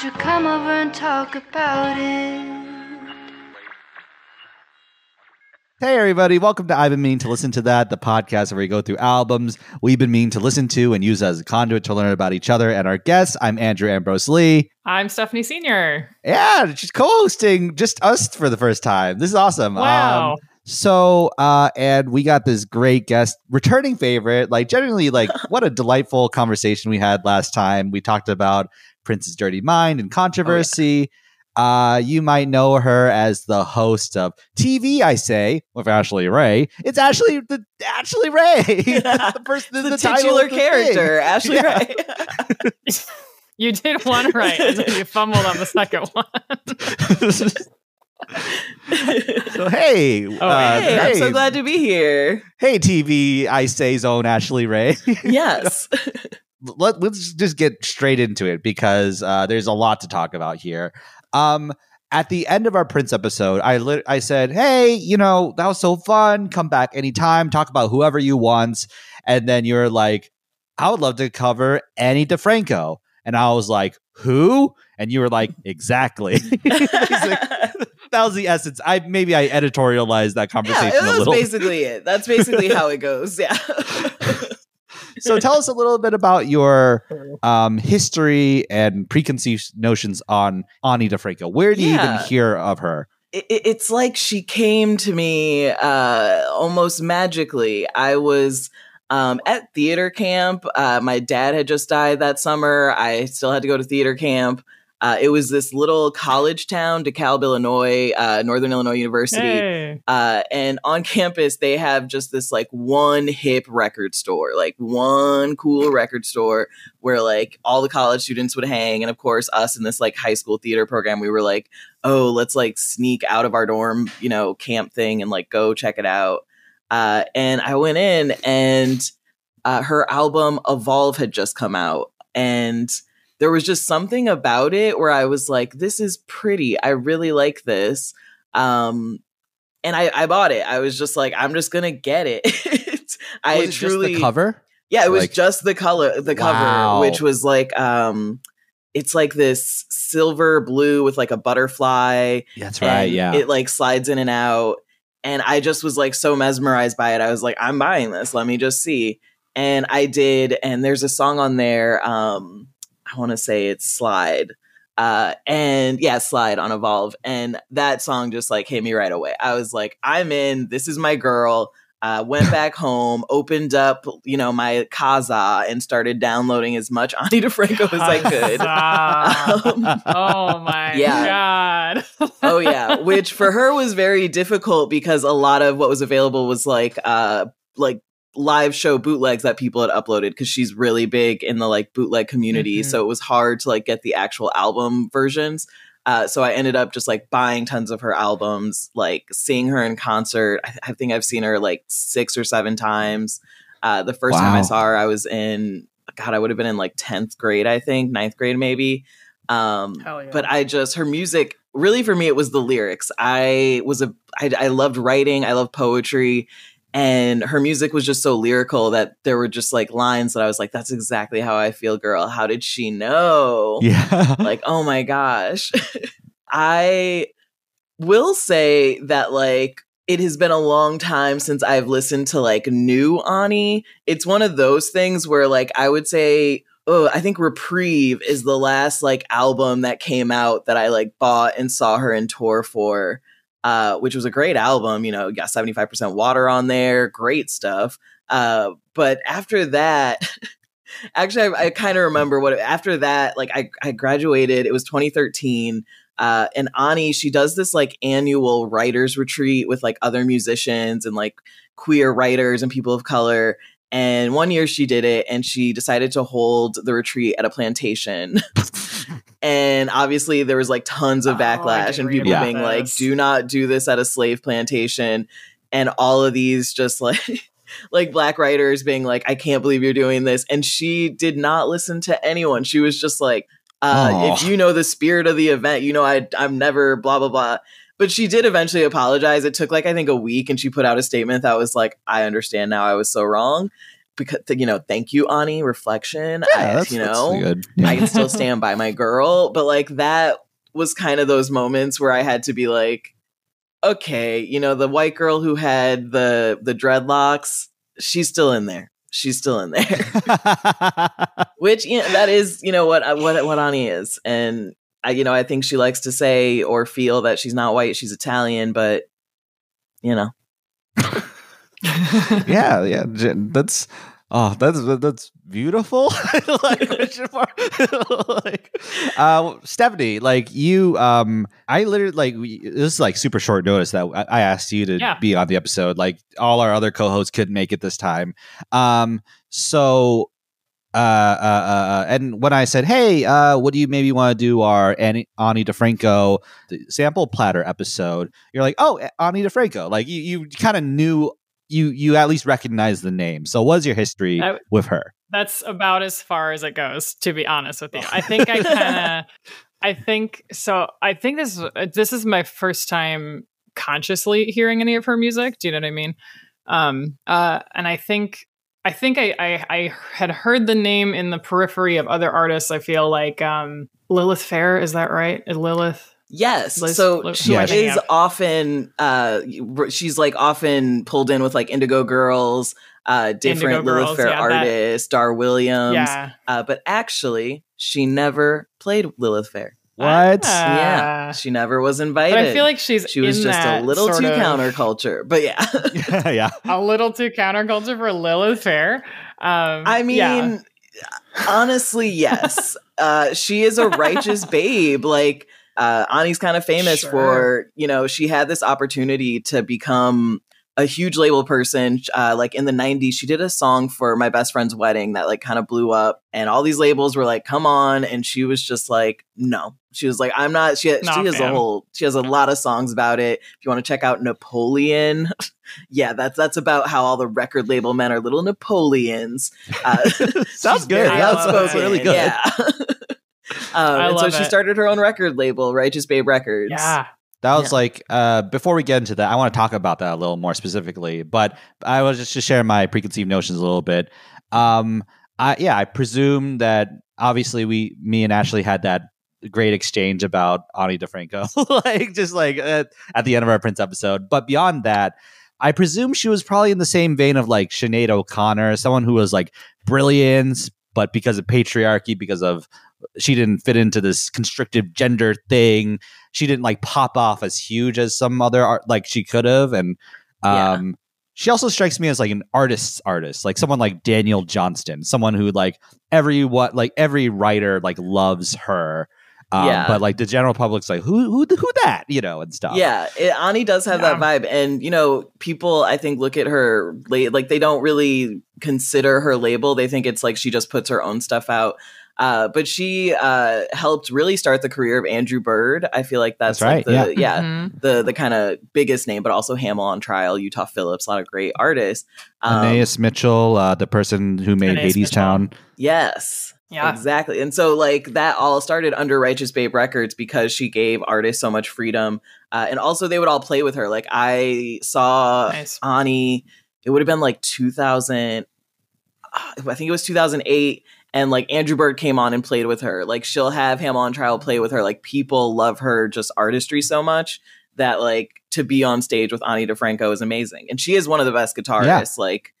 Why don't you come over and talk about it? Hey, everybody. Welcome to I've Been Meaning to Listen to That, the podcast where we go through albums we've been meaning to listen to and use as a conduit to learn about each other and our guests. I'm Andrew Ambrose Lee. I'm Stefanie Senior. Yeah, she's co hosting just us for the first time. This is awesome. Wow. Um, so, uh, and we got this great guest, returning favorite. Like, generally, like, what a delightful conversation we had last time. We talked about Prince's Dirty Mind and controversy. Uh, you might know her as the host of TV, I say, with Ashley Ray. It's Ashley, the Ashley Ray, the person, the, the, title titular of the character, thing. Ashley Yeah. Ray. You did one right, and then you fumbled on the second one. so hey, Oh, uh, hey, I'm so glad to be here. Hey, TV, I say zone Ashley Ray. Yes. Let, let's just get straight into it because uh, there's a lot to talk about here. Um, at the end of our Prince episode, I lit- I said, "Hey, you know that was so fun. Come back anytime. Talk about whoever you want." And then you're like, "I would love to cover Ani DiFranco." And I was like, "Who?" And you were like, "Exactly." that was the essence. I maybe I editorialized that yeah, conversation it a little. basically it. That's basically how it goes. Yeah. so tell us a little bit about your um, history and preconceived notions on Ani DiFranco. Where do you Yeah. even hear of her? it, it- it's like she came to me uh, almost magically. I was um, at theater camp. Uh, my dad had just died that summer. I still had to go to theater camp. Uh, it was this little college town, DeKalb, Illinois, uh, Northern Illinois University. Hey. Uh, and on campus, they have just this like one hip record store, like one cool record store where like all the college students would hang. And of course, us in this like high school theater program, we were like, oh, let's like sneak out of our dorm, you know, camp thing and like go check it out. Uh, and I went in and uh, her album Evolve had just come out. And there was just something about it where I was like, this is pretty. I really like this. Um, and I, I bought it. I was just like, I'm just gonna get it. I Was it truly just the cover? yeah, it was Like- just the color, the Wow. cover, which was like, um, it's like this silver blue with like a butterfly. That's right. Yeah, It like slides in and out. And I just was like so mesmerized by it. I was like, I'm buying this. Let me just see. And I did. And there's a song on there. Um, I want to say it's Slide. Uh, and yeah, Slide on Evolve. And that song just like hit me right away. I was like, I'm in. This is my girl. Uh, went back home, opened up, you know, my Kazaa and started downloading as much Ani DiFranco as I could. Um, oh my Yeah. god. oh yeah which for her was very difficult because a lot of what was available was like uh like live show bootlegs that people had uploaded because she's really big in the like bootleg community Mhm. so it was hard to like get the actual album versions uh, so I ended up just like buying tons of her albums, like seeing her in concert. I, I think I've seen her like six or seven times. Uh, the first time I saw her, I was in God, I would have been in like tenth grade, I think, ninth grade maybe. Um, yeah. but I just her music really for me it was the lyrics. I was a I, I loved writing, I loved poetry, and her music was just so lyrical that there were just like lines that I was like, "That's exactly how I feel, girl." How did she know? yeah. like, oh my gosh. I will say that like it has been a long time since I've listened to like new Ani. It's one of those things where like I would say oh, I think Reprieve is the last like album that came out that I like bought and saw her in tour for. Uh, which was a great album, you know, got 75% water on there, great stuff. Uh, but after that, actually, I, I kind of remember what after that, like I, I graduated, it was 2013. Uh, and Ani, she does this like annual writers retreat with like other musicians and like queer writers and people of color. And one year she did it and she decided to hold the retreat at a plantation. and obviously there was like tons of Oh, backlash did and people about being like, do not do this at a slave plantation. And all of these just like like black writers being like, I can't believe you're doing this. And she did not listen to anyone. She was just like, uh, Aw. if you know the spirit of the event, you know I I'm never blah blah blah. But she did eventually apologize. It took like I think a week, and she put out a statement that was like, "I understand now. I was so wrong." Because you know, thank you, Ani. Reflection. I, you know, good. I can still stand by my girl. But like that was kind of those moments where I had to be like, okay, you know, the white girl who had the the dreadlocks, she's still in there. She's still in there. Which you know, that is, you know, what what what Ani is, and I, you know, I think she likes to say or feel that she's not white, she's Italian, but you know, yeah, yeah. That's oh, that's that's beautiful. like, question mark. like, uh, Stefanie, like you, um, I literally like we- this is like super short notice that I, I asked you to Yeah. be on the episode. Like all our other co-hosts couldn't make it this time. Um, so. Uh, uh, uh, and when I said, "Hey, uh, what do you maybe want to do our Ani, Ani DiFranco sample platter episode?" You're like, "Oh, Ani DiFranco." Like you, you kind of knew you you at least recognize the name. So what's your history I- with her? That's about as far as it goes, to be honest with you. I think I kind of, I think so. I think this this is my first time consciously hearing any of her music. Do you know what I mean? Um, uh, and I think I think I, I I had heard the name in the periphery of other artists. I feel like um, Lilith Fair. Is that right? Lilith? Yes. Liz- so Liz- she is often uh she's like often pulled in with like Indigo Girls, uh different Indigo Lilith Girls, Fair yeah, that- artists, Dar Williams. yeah. Uh but actually she never played Lilith Fair. What? Ah. yeah. She never was invited. But I feel like she's she was in just a little too of- counterculture. But yeah. yeah. a little too counterculture for Lilith Fair. Um, I mean, yeah. honestly, yes. uh, she is a righteous babe. Like, uh, Ani's kind of famous Sure. for, you know, she had this opportunity to become a huge label person. Uh, like in the 90s, she did a song for my best friend's wedding that like kind of blew up. And all these labels were like, come on. And she was just like, no. She was like, I'm not. She, Not she has a whole, she has a lot of songs about it. If you want to check out Napoleon, yeah, that's that's about how all the record label men are little Napoleons. Uh, Sounds she's good. very Yeah, That sounds really good. Yeah. um, I and so love she started her own record label, Righteous Babe Records. yeah. That was Yeah. like uh, before we get into that, I want to talk about that a little more specifically. But I was just to share my preconceived notions a little bit. Um, I, yeah, I presume that obviously we, me and Ashley had that great exchange about Ani DiFranco, like just like at, at the end of our Prince episode. But beyond that, I presume she was probably in the same vein of like Sinead O'Connor, someone who was like brilliant, but because of patriarchy, because of she didn't fit into this constrictive gender thing, she didn't like pop off as huge as some other art like she could have. And Yeah. um she also strikes me as like an artist's artist, like someone like Daniel Johnston, someone who like every what like every writer like loves her. Um, Yeah. but like the general public's like who who who that you know and stuff. Yeah, it, Ani does have that vibe, and you know, people I think look at her la- like they don't really consider her label. They think it's like she just puts her own stuff out. Uh, but she uh, helped really start the career of Andrew Bird. I feel like that's, That's like right, the, yeah, Mhm. the the kind of biggest name, but also Hamell on Trial, Utah Phillips, a lot of great artists. Um, Anaïs Mitchell, uh, the person who made Anaïs Hades Town. Yes. Yeah. Exactly. And so like that all started under Righteous Babe Records because she gave artists so much freedom. Uh, and also they would all play with her. Like I saw Nice. Ani, it would have been like 2000 uh, I think it was 2008 and like Andrew Bird came on and played with her. Like she'll have Hamell on Trial play with her. Like people love her just artistry so much that like to be on stage with Ani DiFranco is amazing. And she is one of the best guitarists. Like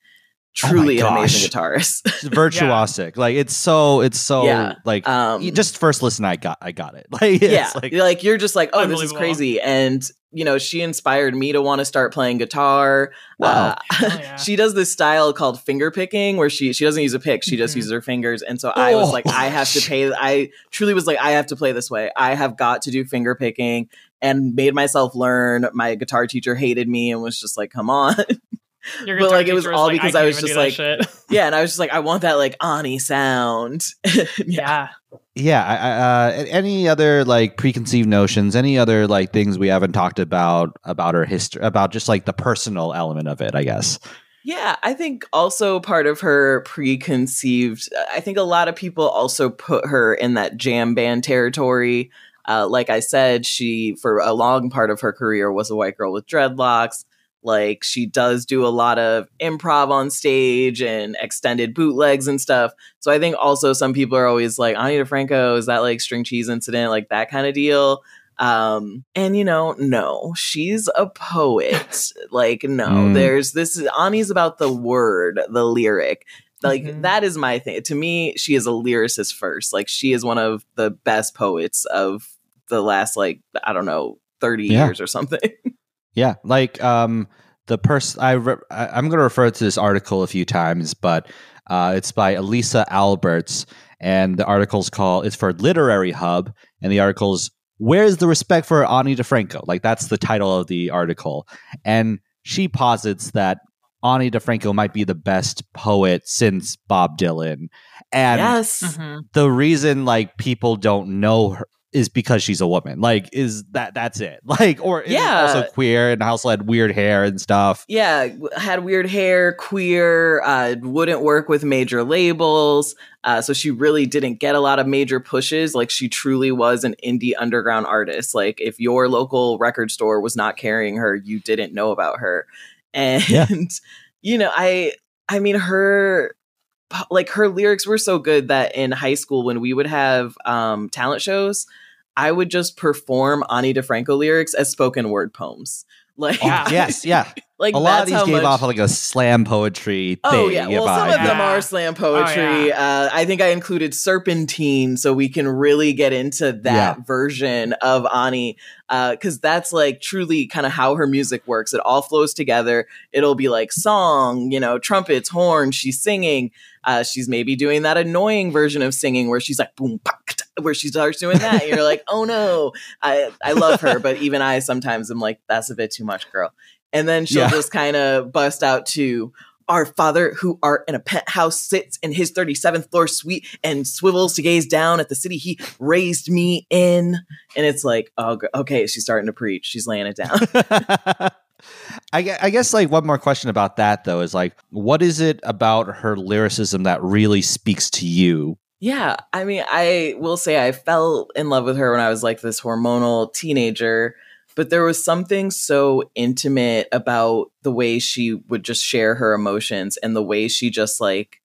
Oh truly an amazing guitarist. It's virtuosic. Like it's so it's so Yeah. like Um, y- just first listen I got I got it. Like it's yeah, like like, you're just like, oh, this is crazy, and you know, she inspired me to want to start playing guitar. Wow. Uh, Hell yeah. she does this style called finger picking, where she she doesn't use a pick, she just Mhm. uses her fingers, and so I was Oh. like, I have to pay. I truly was like, I have to play this way. I have got to do finger picking, and made myself learn. My guitar teacher hated me and was just like, come on. Your But, like, it was all like, because can't I was just like- shit. yeah, and I was just like, I want that like Ani sound. yeah. yeah. Yeah. I, I, uh, any other like preconceived notions? Any other like things we haven't talked about about her history? About just like the personal element of it, I guess. Yeah, I think also part of her preconceived. I think a lot of people also put her in that jam band territory. Uh, like I said, she for a long part of her career was a white girl with dreadlocks. Like she does do a lot of improv on stage and extended bootlegs and stuff. So I think also some people are always like, Ani DiFranco, is that like string cheese incident, like that kind of deal? Um, and you know, no, she's a poet. like, no, Mm. there's this is Ani's about the word, the lyric. Like Mhm. that is my thing. To me, she is a lyricist first. Like she is one of the best poets of the last like, I don't know, 30 Yeah. years or something. Yeah, like um, the person I, re- I I'm going to refer to this article a few times, but uh, it's by Elisa Alberts, and the article's called it's for Literary Hub, and the article's "Where's the respect for Ani DiFranco?" Like that's the title of the article, and she posits that Ani DiFranco might be the best poet since Bob Dylan, and yes. Mhm. the reason like people don't know her is because she's a woman. Like, is that that's it? Like, or is Yeah. also queer and also had weird hair and stuff. yeah had weird hair queer uh wouldn't work with major labels uh so she really didn't get a lot of major pushes like she truly was an indie underground artist like if your local record store was not carrying her you didn't know about her and Yeah. you know i i mean her like her lyrics were so good that in high school when we would have um talent shows i would just perform ani difranco lyrics as spoken word poems like Yeah. yes, yeah. Like a lot of these gave much- off like a slam poetry thing. Oh yeah, well some of vibe. them are slam poetry. Oh, uh, I think I included Serpentine, so we can really get into that Yeah. version of Ani, because that's like truly kind of how her music works. It all flows together. It'll be like song, you know, trumpets, horns. She's singing. Uh, she's maybe doing that annoying version of singing where she's like boom, pak, where she starts doing that. and you're like, oh no, I I love her, but even I sometimes am like, that's a bit too much, girl. And then she'll Yeah. just kind of bust out to our father, who art in a penthouse, sits in his 37th floor suite and swivels to gaze down at the city he raised me in. And it's like, oh, okay, she's starting to preach. She's laying it down. I, I guess like one more question about that though is like what is it about her lyricism that really speaks to you yeah. I mean, I will say I fell in love with her when I was like this hormonal teenager. But there was something so intimate about the way she would just share her emotions and the way she just like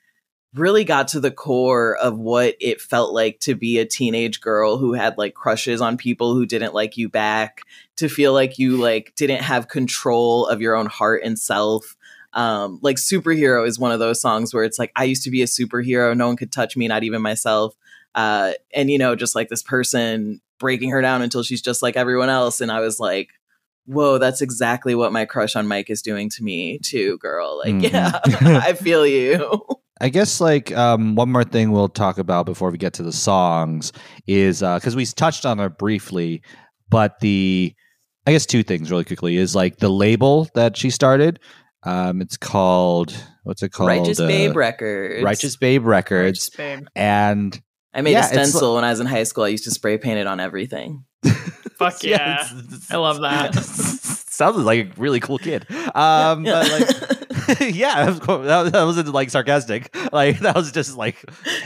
really got to the core of what it felt like to be a teenage girl who had like crushes on people who didn't like you back to feel like you like didn't have control of your own heart and self. Um like superhero is one of those songs where it's like i used to be a superhero. No one could touch me not even myself. Uh and you know just like this person breaking her down until she's just like everyone else and i was like whoa that's exactly what my crush on mike is doing to me too girl like Mhm. yeah i feel you I guess like um, one more thing we'll talk about before we get to the songs is because we touched on it briefly, but the I guess two things really quickly is like the label that she started. Um, it's called what's it called? righteous Uh, babe records Righteous Babe Records, Righteous babe. and i made Yeah, a it's li- stencil when i was in high school i used to spray paint it on everything Fuck yeah. it's- it's- I love that. Sounds like a really cool kid. Um, but like, yeah, of course, that, that wasn't like sarcastic. Like that was just like,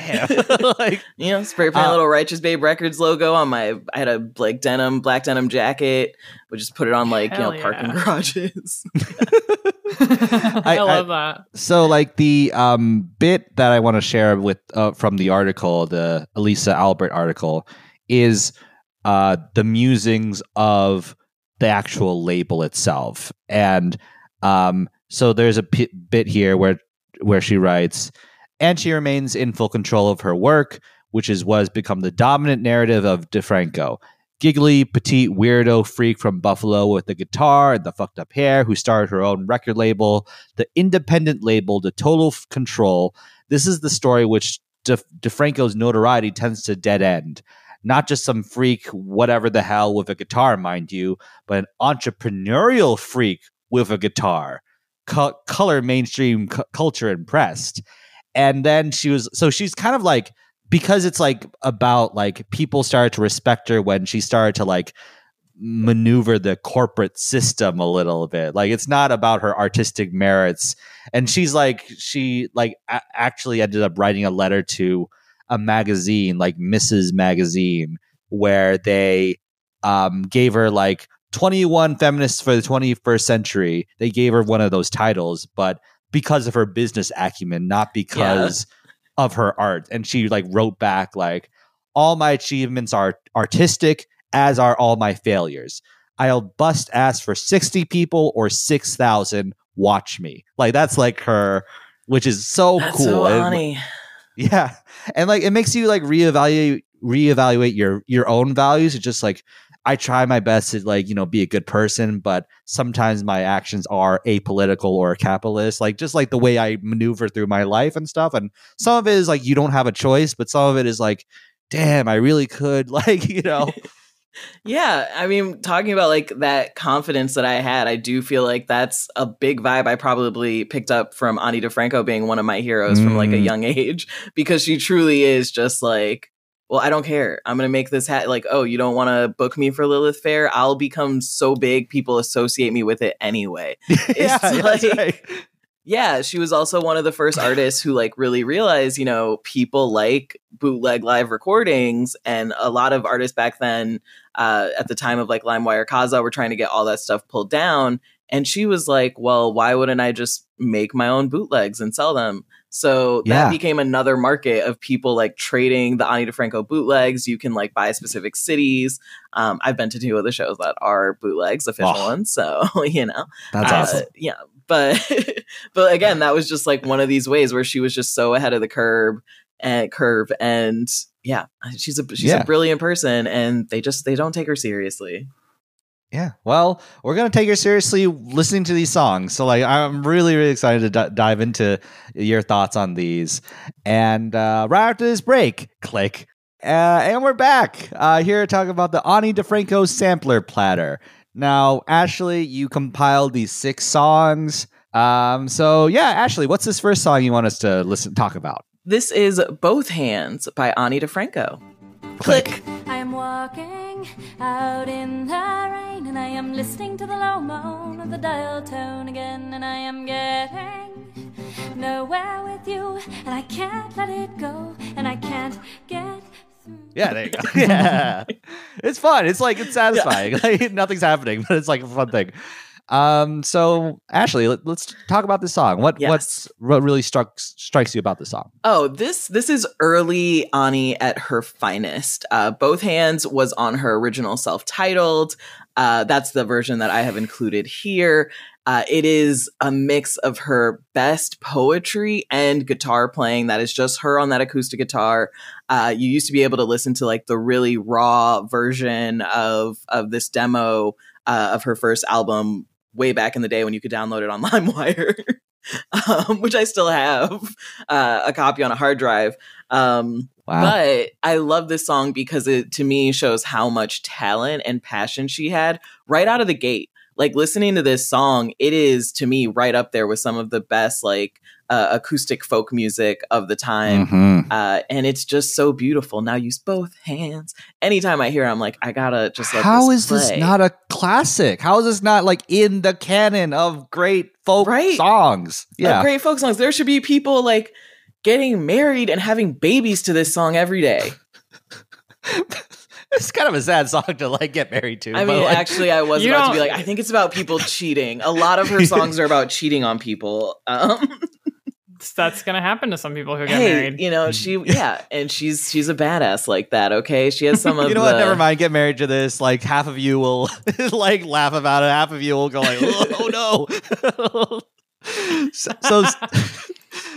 like you know, spray paint a Uh, little Righteous Babe Records logo on my. I had a like denim, black denim jacket. Would just put it on like you know parking yeah. garages. I, I- love that. so, like the um bit that I want to share with uh, from the article, the Elisa Albert article, is uh the musings of the actual label itself, and um so there's a p- bit here where where she writes, and she remains in full control of her work, which is what has become the dominant narrative of DiFranco. Giggly, petite, weirdo freak from Buffalo with the guitar and the fucked up hair who started her own record label, the independent label, the total f- control. This is the story which De- DiFranco's notoriety tends to dead end. Not just some freak, whatever the hell, with a guitar, mind you, but an entrepreneurial freak with a guitar co- color mainstream cu- culture impressed. And then she was so she's kind of like because it's like about like people started to respect her when she started to like maneuver the corporate system a little bit. Like it's not about her artistic merits. And she's like she like a- actually ended up writing a letter to a magazine like Ms. Magazine where they um gave her like 21 feminists for the 21st century. They gave her one of those titles, but because of her business acumen, not because of her art. And she like wrote back like all my achievements are artistic as are all my failures. I'll bust ass for 60 people or 6,000 watch me. Like that's like her which is so That's cool. so And- yeah. And like it makes you like reevaluate reevaluate your your own values. It's just like I try my best to like, you know, be a good person, but sometimes my actions are apolitical or capitalist. Like just like the way I maneuver through my life and stuff. And some of it is like you don't have a choice, but some of it is like, damn, I really could like, you know. Yeah, I mean, talking about like that confidence that I had, I do feel like that's a big vibe I probably picked up from Ani DiFranco being one of my heroes from like a Mm. young age because she truly is just like, well, I don't care. I'm gonna make this hat. Like, oh, you don't want to book me for Lilith Fair? I'll become so big, people associate me with it anyway. yeah, like- right. Yeah, she was also one of the first artists who like really realized, you know, people like bootleg live recordings and a lot of artists back then uh at the time of like LimeWire Kazaa were trying to get all that stuff pulled down and she was like, "Well, why wouldn't I just make my own bootlegs and sell them?" So that Yeah. became another market of people like trading the Ani DiFranco bootlegs. You can like buy specific cities. Um, I've been to two of the shows that are bootlegs, official Oh. ones. So you know, That's uh, awesome. Yeah, but but again, that was just like one of these ways where she was just so ahead of the curve and curve, and yeah, she's a she's Yeah. a brilliant person, and they just they don't take her seriously. Yeah. Well, we're going to take her seriously listening to these songs. So, like, I'm really, really excited to d- dive into your thoughts on these. And uh, right after this break, click. Uh, and we're back uh, here to talk about the Ani DiFranco sampler platter. Now, Ashley, you compiled these six songs. Um, so, yeah, Ashley, what's this first song you want us to listen talk about? This is Both Hands by Ani DiFranco. Click. I am walking out in the rain and I am listening to the low moan of the dial tone again and I am getting nowhere with you and I can't let it go and I can't get. Yeah, there you go. yeah. It's fun. It's like it's satisfying. Like nothing's happening, but it's like a fun thing. Um, so Ashley, let, us talk about this song. What Yes. what's what really struck strikes you about the song? Oh, this this is early Ani at her finest. Uh, Both Hands was on her original self-titled. Uh, that's the version that I have included here. Uh, it is a mix of her best poetry and guitar playing. That is just her on that acoustic guitar. Uh, you used to be able to listen to like the really raw version of of this demo uh, of her first album way back in the day when you could download it on LimeWire. um, which I still have uh, a copy on a hard drive. Um, Wow. But I love this song because it to me shows how much talent and passion she had right out of the gate. Like listening to this song, it is to me right up there with some of the best like uh, acoustic folk music of the time. Mhm. Uh, and it's just so beautiful. Now use both hands. Anytime I hear, it, I'm like, I gotta just How this is this not a classic? How is this not like in the canon of great folk Right. songs? Uh, Yeah. great folk songs. There should be people like getting married and having babies to this song every day. it's kind of a sad song to like get married to. I mean, like- actually, I was about to be like, I think it's about people cheating. A lot of her songs are about cheating on people. Um, That's gonna happen to some people who get hey, married. you know, she, yeah, and she's she's a badass like that. Okay, she has some of you know the. what? Never mind. Get married to this. Like half of you will like laugh about it. Half of you will go like, "Oh, no." so, so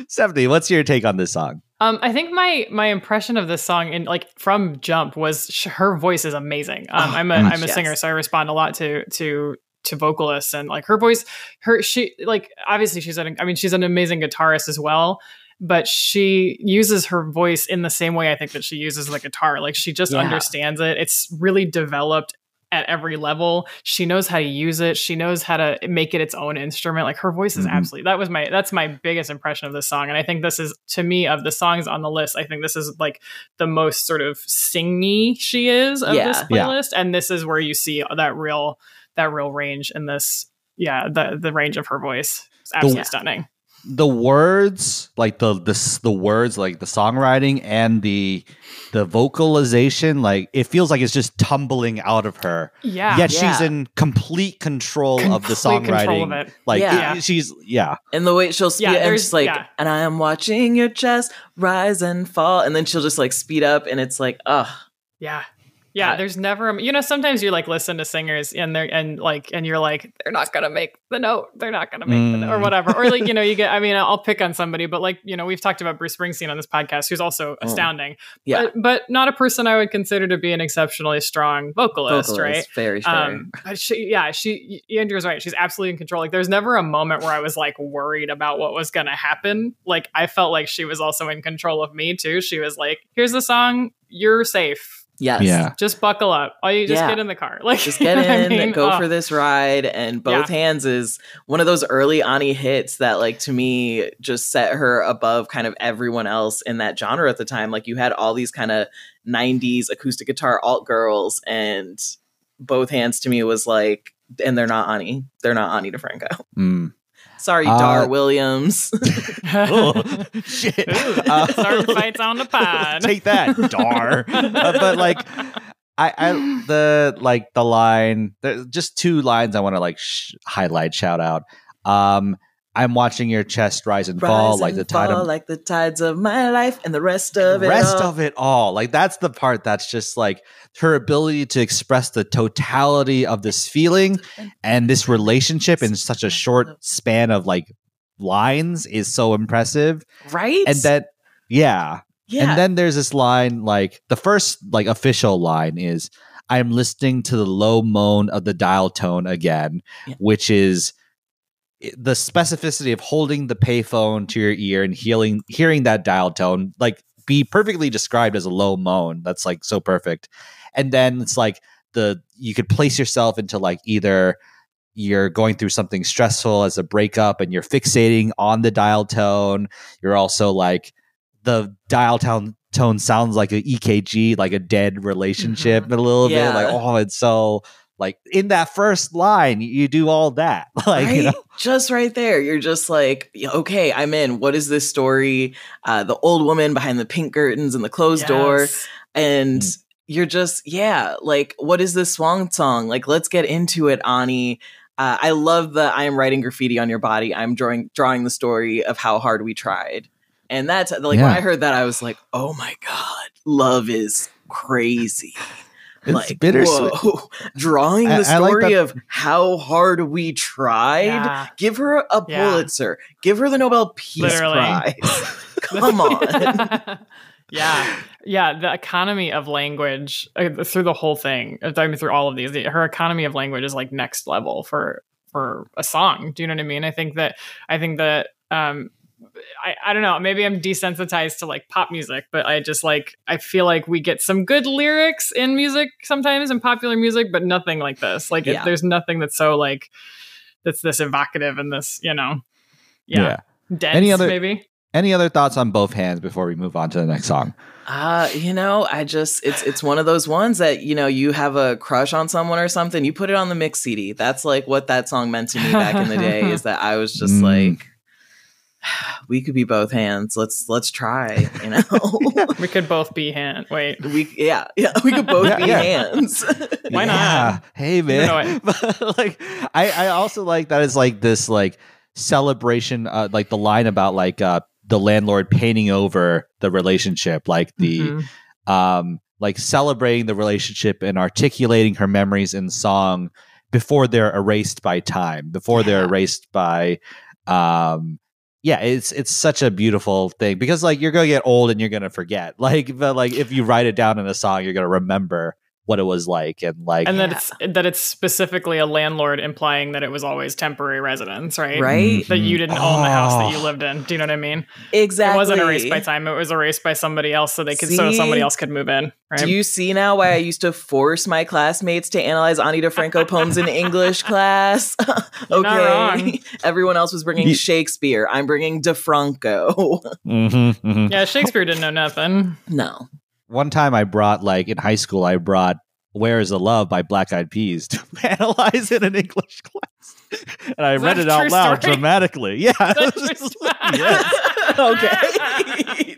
Stefanie, what's your take on this song? Um, I think my my impression of this song and like from Jump was sh- her voice is amazing. Um, Oh, I'm a gosh, am a yes. singer, so I respond a lot to to to vocalists and like her voice. Her she like obviously she's an I mean she's an amazing guitarist as well, but she uses her voice in the same way I think that she uses the guitar. Like she just Yeah. understands it. It's really developed at every level. She knows how to use it. She knows how to make it its own instrument. Like her voice is Mhm. absolutely that was my that's my biggest impression of this song. And I think this is to me of the songs on the list, I think this is like the most sort of singy she is of this Yeah. Yeah. playlist. And this is where you see that real that real range in this yeah, the the range of her voice. It's absolutely Yeah. stunning. the words like the the the words like the songwriting and the the vocalization like it feels like it's just tumbling out of her Yeah. yet she's in complete control of the songwriting control of it. like Yeah. it- she's yeah And the way she'll speed Yeah, and there's- just like, yeah. and I am watching your chest rise and fall, and then she'll just like speed up, and it's like, ugh, Yeah. Yeah, there's never a- you know sometimes you like listen to singers and they're and like and you're like they're not going to make the note. They're not going to make the note or Mm. whatever. Or like you know you get I mean I'll pick on somebody but like you know we've talked about Bruce Springsteen on this podcast who's also Mm. astounding. yeah, But, but not a person I would consider to be an exceptionally strong vocalist, vocalist, right? very fair. Um, but she, yeah, she, Andrew's right. She's absolutely in control. Like, there's never a moment where I was like worried about what was going to happen. Like, I felt like she was also in control of me too. She was like, "Here's the song. You're safe. Yes, yeah Just buckle up. All you just Yeah. get in the car. Like, just get you know what I in, mean? go Oh, for this ride, and both Yeah. hands is one of those early Ani hits that, like, to me, just set her above kind of everyone else in that genre at the time. Like, you had all these kind of '90s acoustic guitar alt girls, and both hands to me was like, and they're not Ani, they're not Ani DiFranco. Mm. Sorry, Uh, Dar Williams. oh shit Ooh, Uh, starting fights on the pod. take that dar Uh, but like I, I the like the line there's just two lines i want to like sh- highlight shout out um i'm watching your chest rise and fall Rise like and the tide fall of like the tides of my life, and the rest of the it. rest all. of it all like that's the part that's just like her ability to express the totality of this feeling and this relationship in such a short span of like lines is so impressive right? and then yeah yeah, and then there's this line like the first like official line is I'm listening to the low moan of the dial tone again, Yeah. which is the specificity of holding the payphone to your ear and hearing hearing that dial tone like be perfectly described as a low moan. That's like so perfect. And then it's like the you could place yourself into like either you're going through something stressful as a breakup and you're fixating on the dial tone. You're also like the dial tone tone sounds like an EKG, like a dead relationship mm-hmm. a little Yeah. bit. Like, oh, it's so like in that first line, you, you do all that. Like, right? you know, just right there you're just like okay i'm in. What is this story? Uh the old woman behind the pink curtains and the closed door. And Mm. you're just yeah like what is this swan song? Like let's get into it ani. Uh, i love the i am writing graffiti on your body. I'm drawing drawing the story of how hard we tried. And that's like when i heard that i was like oh my god love is crazy it's like bittersweet. whoa drawing I- the I like story of how hard we tried Yeah. give her a Yeah. pulitzer give her the nobel peace Literally. prize come on yeah, yeah. The economy of language uh, through the whole thing, uh, I mean, through all of these, the- her economy of language is like next level for for a song. Do you know what I mean? I think that I think that um, I I don't know. Maybe I'm desensitized to like pop music, but I just like I feel like we get some good lyrics in music sometimes in popular music, but nothing like this. Like it- there's nothing that's so like that's this evocative and this you know yeah, dense Any other- maybe. Any other thoughts on both hands before we move on to the next song? Uh, you know, I just it's it's one of those ones that, you know, you have a crush on someone or something, you put it on the mix CD. That's like what that song meant to me back in the day is that I was just Mm. like we could be both hands. Let's let's try, you know. We could both be hand. Wait. we yeah, yeah, we could both Yeah, be yeah. hands. Why not? Yeah. Hey man. know But, like I, I also like that it's like this like celebration uh, like the line about like uh the landlord painting over the relationship like the Mhm. um like celebrating the relationship and articulating her memories in song before they're erased by time before they're erased by um yeah it's it's such a beautiful thing because like you're gonna get old and you're gonna forget. Like but like if you write it down in a song you're gonna remember what it was like and like and that it's that it's specifically a landlord implying that it was always temporary residence, right? Right? That you didn't own the house that you Oh. lived in. Do you know what I mean? Exactly. It wasn't erased by time. It was erased by somebody else, so they could so somebody else could move in. Right? Do you see now why I used to force my classmates to analyze Ani DiFranco poems in English class? okay. Not wrong. Everyone else was bringing Shakespeare. I'm bringing DiFranco. Mhm, mhm. yeah, Shakespeare didn't know nothing. no. One time I brought like in high school I brought Where is the Love by Black Eyed Peas to analyze in an English class. And I read it out loud story? dramatically. Yeah. Is that true story? yes. okay.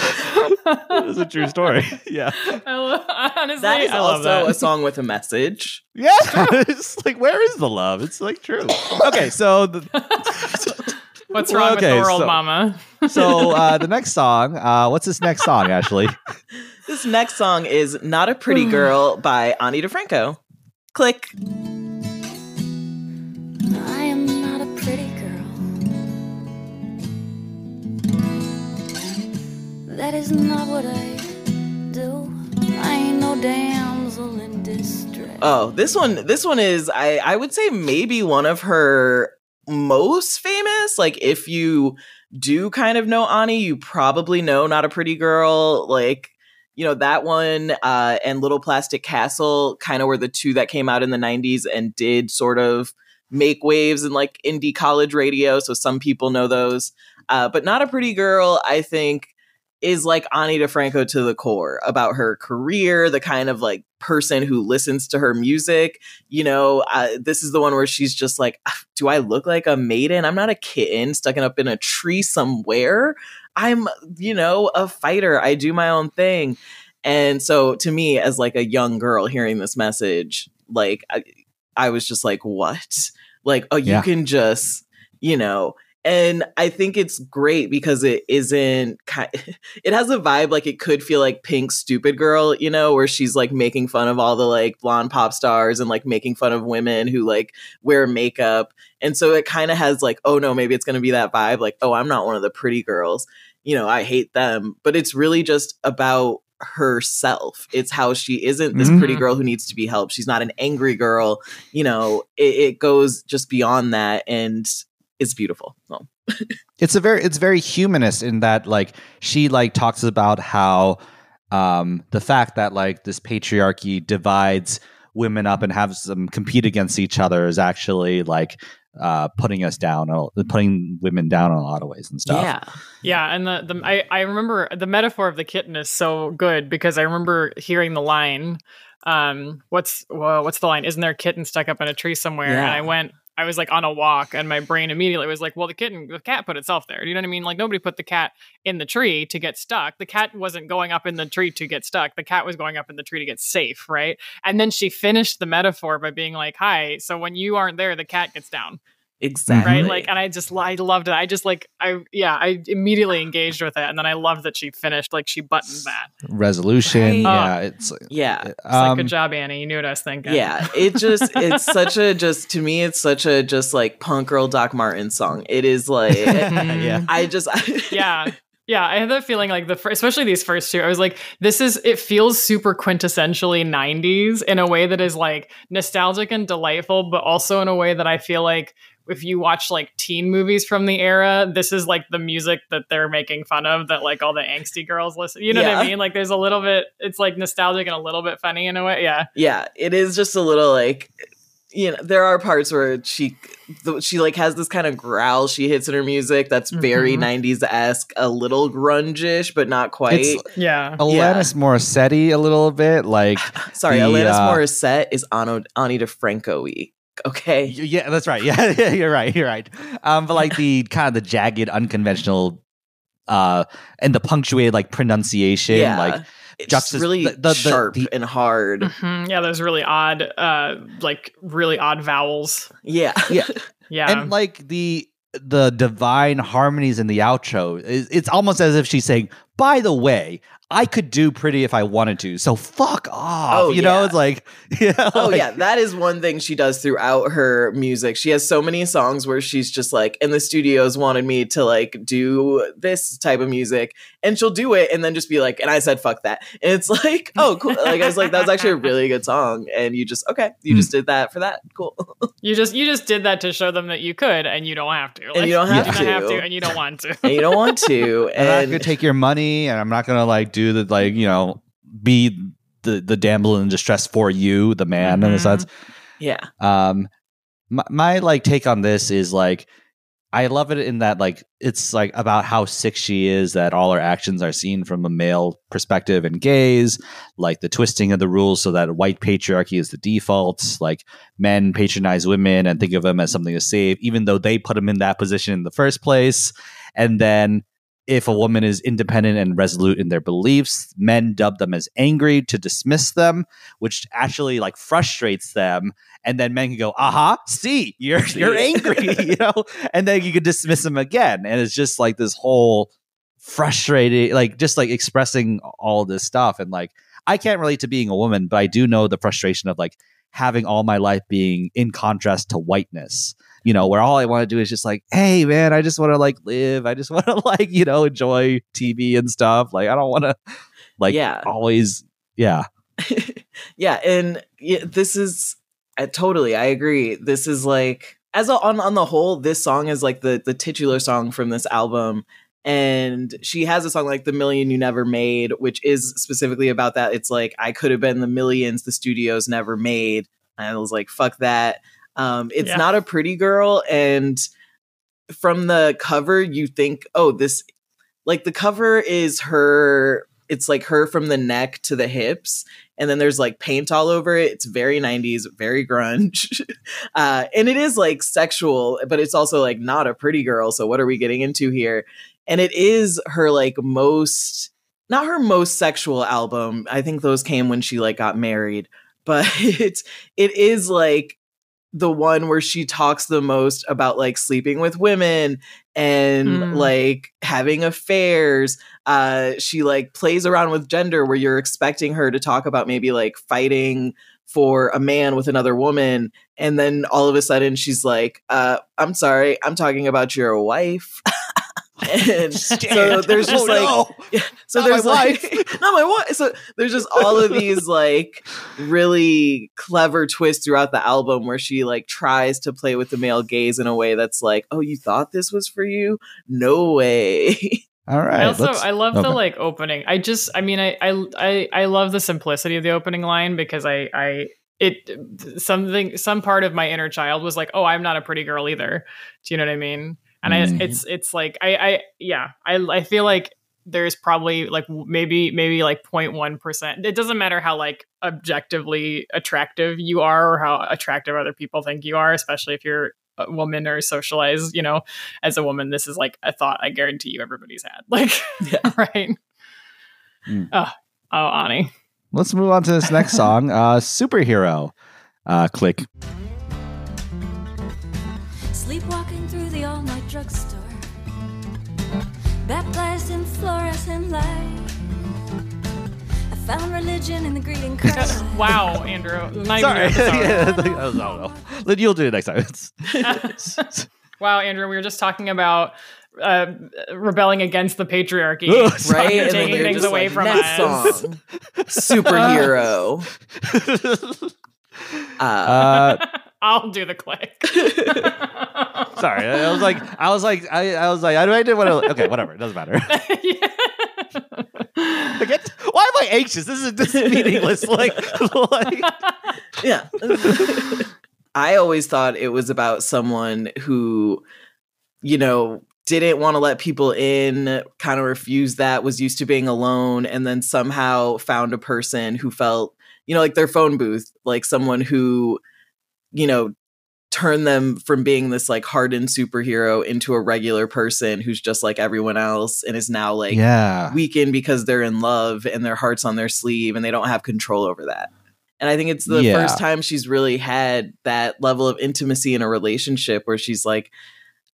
It was a true story. Yeah. I lo- honestly, that is I love also that. a song with a message. Yeah. it's like where is the love? It's like true. Okay, so the, What's Well, wrong okay, with oral so- mama? so uh the next song, uh what's this next song, Ashley? This next song is Not a Pretty Girl by Ani DiFranco. Click. I am not a pretty girl. That is not what I do. I ain't no damsel in distress. Oh, this one this one is I I would say maybe one of her most famous. Like if you do kind of know Ani, you probably know Not a Pretty Girl. Like, you know, that one uh and Little Plastic Castle kind of were the two that came out in the 90s and did sort of make waves in like indie college radio, so some people know those. Uh but Not a Pretty Girl, I think is like Ani DiFranco to the core about her career, the kind of like person who listens to her music. You know, uh, this is the one where she's just like, "Ah, Do I look like a maiden? I'm not a kitten stuck up in a tree somewhere. I'm, you know, a fighter. I do my own thing. And so to me, as like a young girl hearing this message, like, I, I was just like, What? Like, oh, you Yeah. can just, you know, and I think it's great because it isn't it has a vibe like it could feel like Pink Stupid Girl, you know, where she's like making fun of all the like blonde pop stars and like making fun of women who like wear makeup. And so it kind of has like, oh no, maybe it's going to be that vibe like, oh, I'm not one of the pretty girls. You know, I hate them, but it's really just about herself. It's how she isn't this pretty mm-hmm. girl who needs to be helped. She's not an angry girl. You know, it, it goes just beyond that and it's beautiful. So, it's a very it's very humanist in that like she like talks about how um the fact that like this patriarchy divides women up and has them compete against each other is actually like uh putting us down a- putting women down in a lot of ways and stuff yeah. Yeah, and the, the I, I remember the metaphor of the kitten is so good because I remember hearing the line, um, what's well, what's the line? Isn't there a kitten stuck up in a tree somewhere? And I went I was like on a walk and my brain immediately was like, well, the kitten, the cat put itself there. Do you know what I mean? Like nobody put the cat in the tree to get stuck. The cat wasn't going up in the tree to get stuck. The cat was going up in the tree to get safe, right? And then she finished the metaphor by being like, hi, so when you aren't there, the cat gets down Exactly. right? Like and i just i loved it. I just like i yeah i immediately engaged with it and then i loved that she finished like she buttoned that. Resolution. Right. yeah it's yeah. it's like um, good job Ani. You knew what i was thinking. Yeah, it just it's such a just to me it's such a just like punk girl Doc Martin song. It is like yeah. I just yeah. Yeah i had that feeling like the fir- especially these first two i was like this is it feels super quintessentially 90s in a way that is like nostalgic and delightful but also in a way that i feel like if you watch like teen movies from the era this is like the music that they're making fun of that like all the angsty girls listen you know what i mean like there's a little bit it's like nostalgic and a little bit funny in a way yeah yeah, it is just a little like you know there are parts where she th- she like has this kind of growl she hits in her music that's very Mhm. 90s esque, a little grungish but not quite. It's- yeah Alanis Morissette a little bit like Sorry, the, Alanis uh, Morissette is Ano, Ani DiFranco y. Okay. Yeah, that's right. Yeah, yeah, you're right. You're right. Um, but like the kind of the jagged, unconventional, uh, and the punctuated like pronunciation, Yeah. like it's just juxtas- really the- the- the- sharp the- and hard. Mhm. yeah those really odd uh like really odd vowels Yeah. Yeah. yeah and like the the divine harmonies in the outro. Is, it's almost as if she's saying by the way, I could do pretty if I wanted to. So fuck off. Oh, you know, it's like, yeah, Oh like- yeah, that is one thing she does throughout her music. She has so many songs where she's just like, and the studios wanted me to like do this type of music, and she'll do it, and then just be like, and I said fuck that, and it's like, oh cool, like I was like, that was actually a really good song, and you just okay, you Hmm. just did that for that, cool, You just you just did that to show them that you could, and you don't have to. and you don't have you to, don't have to, and you don't want to. and you don't want to, I'm not and gonna take your money, and I'm not gonna like do the like you know be the the damsel in distress for you, the man in a Mhm. sense. yeah, Um, my, my like take on this is like I love it in that like it's like about how sick she is that all her actions are seen from a male perspective and gaze, like the twisting of the rules so that white patriarchy is the default, like men patronize women and think of them as something to save, even though they put them in that position in the first place, and then if a woman is independent and resolute in their beliefs, men dub them as angry to dismiss them, which actually like frustrates them. And then men can go, aha, see, you're you're angry, you know, and then you could dismiss them again. And it's just like this whole frustrating, like just like expressing all this stuff. And like I can't relate to being a woman, but I do know the frustration of like having all my life being in contrast to whiteness you know, where all I want to do is just like, hey, man, I just want to like live. I just want to like, you know, enjoy TV and stuff. Like, I don't want to like Yeah. always, yeah. yeah, and yeah, this is uh, totally. I agree. This is like as a, on on the whole, this song is like the the titular song from this album. And she has a song like "The Million You Never Made," which is specifically about that. It's like I could have been the millions the studios never made. And I was like, "Fuck that." Um, it's Yeah. not a pretty girl, and from the cover, you think, "Oh, this." Like the cover is her. It's like her from the neck to the hips, and then there's like paint all over it. It's very 90s, very grunge. uh, and it is like sexual, but it's also like not a pretty girl. So what are we getting into here? And it is her like most not her most sexual album. I think those came when she like got married, but it's it is like the one where she talks the most about like sleeping with women and Hmm. like having affairs uh she like plays around with gender where you're expecting her to talk about maybe like fighting for a man with another woman and then all of a sudden she's like uh i'm sorry i'm talking about your wife and so there's just Oh, like no. so Not there's my like wife. not my wife. So there's just all of these like really clever twists throughout the album where she like tries to play with the male gaze in a way that's like, oh, you thought this was for you? No way. all right. I also I love the like opening. I just I mean I I I I love the simplicity of the opening line because I I it something some part of my inner child was like, "Oh, I'm not a pretty girl either." Do you know what I mean? And Mhm. I it's it's like I I yeah, I I feel like there's probably like maybe maybe like 0.1%. It doesn't matter how like objectively attractive you are or how attractive other people think you are, especially if you're a woman or socialized, you know, as a woman, this is like a thought I guarantee you everybody's had. Like, Yeah. right? Mm. Oh, oh, Ani. let's move on to this next song. Uh, superhero. Uh, click. Drugstore. Baptized in fluorescent light. I found religion in the greeting card. wow, Andrew. Not Sorry. even your yeah, episode. I don't know. You'll do it next time. Wow, Andrew. We were just talking about uh, rebelling against the patriarchy, Ugh, right? And taking things away like, from next us. song. Superhero. Uh, uh, I'll do the click. sorry. I I was like, I was like, I, I was like, I, I didn't want. Okay, whatever. It doesn't matter. Like, it's- why am I anxious? This is this is meaningless. Like, like yeah. I always thought it was about someone who, you know, didn't want to let people in, kind of refused that, was used to being alone, and then somehow found a person who felt, you know, like their phone booth, like someone who, you know, turn them from being this like hardened superhero into a regular person who's just like everyone else and is now like yeah, weakened because they're in love and their heart's on their sleeve and they don't have control over that. And I think it's the Yeah. first time she's really had that level of intimacy in a relationship where she's like,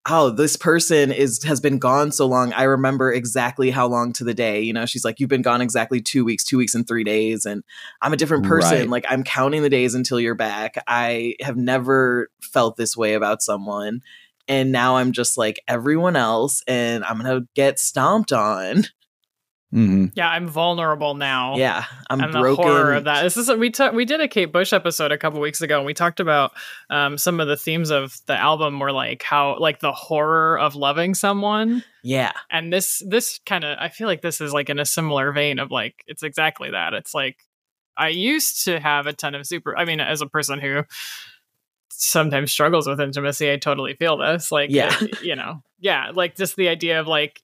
oh this person is has been gone so long i remember exactly how long to the day you know? She's like you've been gone exactly two weeks two weeks and three days and i'm a different person. Right. like i'm counting the days until you're back. I have never felt this way about someone and now i'm just like everyone else and i'm gonna get stomped on hmm Yeah, I'm vulnerable now. yeah i'm and broken the horror of that. This is we we did a Kate Bush episode a couple weeks ago, and we talked about um, some of the themes of the album were like how like the horror of loving someone, yeah and this this kind of I feel like this is like in a similar vein of like it's exactly that. It's like I used to have a ton of super. I mean, as a person who sometimes struggles with intimacy, I totally feel this. Like, Yeah. you know, yeah, like just the idea of like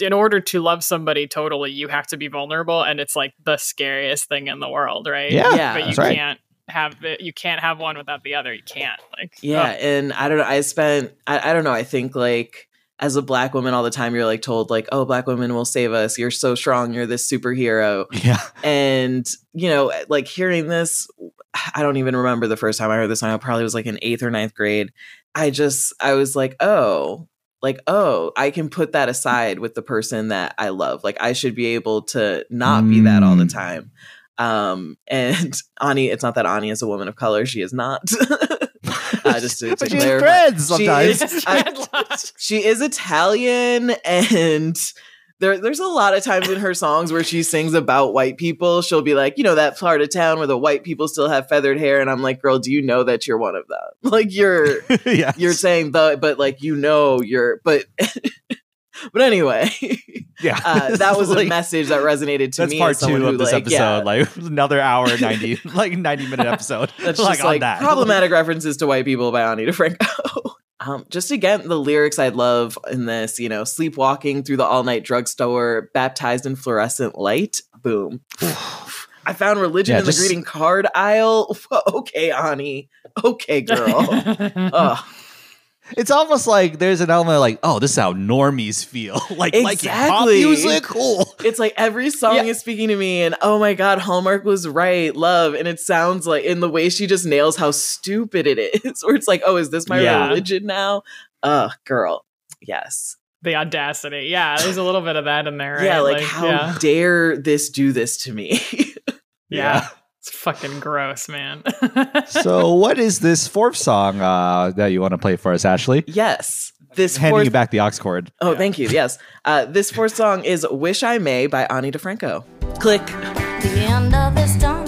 in order to love somebody totally, you have to be vulnerable, and it's like the scariest thing in the world, right? Yeah, Yeah. but you that's right. can't have it. You can't have one without the other. You can't. Like, Yeah, ugh. and I don't know. I spent I, I don't know. I think like as a black woman all the time you're like told like, "Oh, black women will save us. You're so strong. You're this superhero." Yeah. And, you know, like hearing this I don't even remember the first time I heard this song. I probably was like in 8th or ninth grade. I just I was like, "Oh, like oh, I can put that aside with the person that I love. Like I should be able to not be that all the Mm. time." Um and Ani, it's not that Ani is a woman of color. She is not. uh, just to, to but she's clarify. friends She sometimes. is- I- she is Italian and there, there's a lot of times in her songs where she sings about white people. She'll be like, you know, that part of town where the white people still have feathered hair. And I'm like, girl, do you know that you're one of them? Like you're yeah. you're saying the but like you know you're but but anyway, yeah. uh, that was a message that resonated to That's me. part as someone two who, of this like, episode. yeah, Like another hour ninety, like ninety minute episode. That's like just on like that. problematic references to white people by Ani DiFranco. Um, just again, the lyrics I love in this, you know, sleepwalking through the all night drugstore, baptized in fluorescent light. Boom. I found religion Yeah, in the greeting card aisle. Okay, Ani. Okay, girl. Ugh. It's almost like there's an element of like, oh, this is how normies feel. like, like pop Exactly. music, cool. It's like every song Yeah. is speaking to me, and oh my god, Hallmark was right, love. And it sounds like in the way she just nails how stupid it is, where it's like, oh, is this my Yeah. religion now? Ugh, girl. Yes. the audacity. Yeah, there's a little bit of that in there. Right? Yeah, like, how yeah. dare this do this to me? yeah, it's fucking gross, man. so, what is this fourth song uh, that you want to play for us, Ashley? yes. This Handing fourth you back the aux cord. Oh, Yeah. thank you. Yes. Uh, this fourth song is Wish I May by Ani DiFranco. Click. the end of this tunnel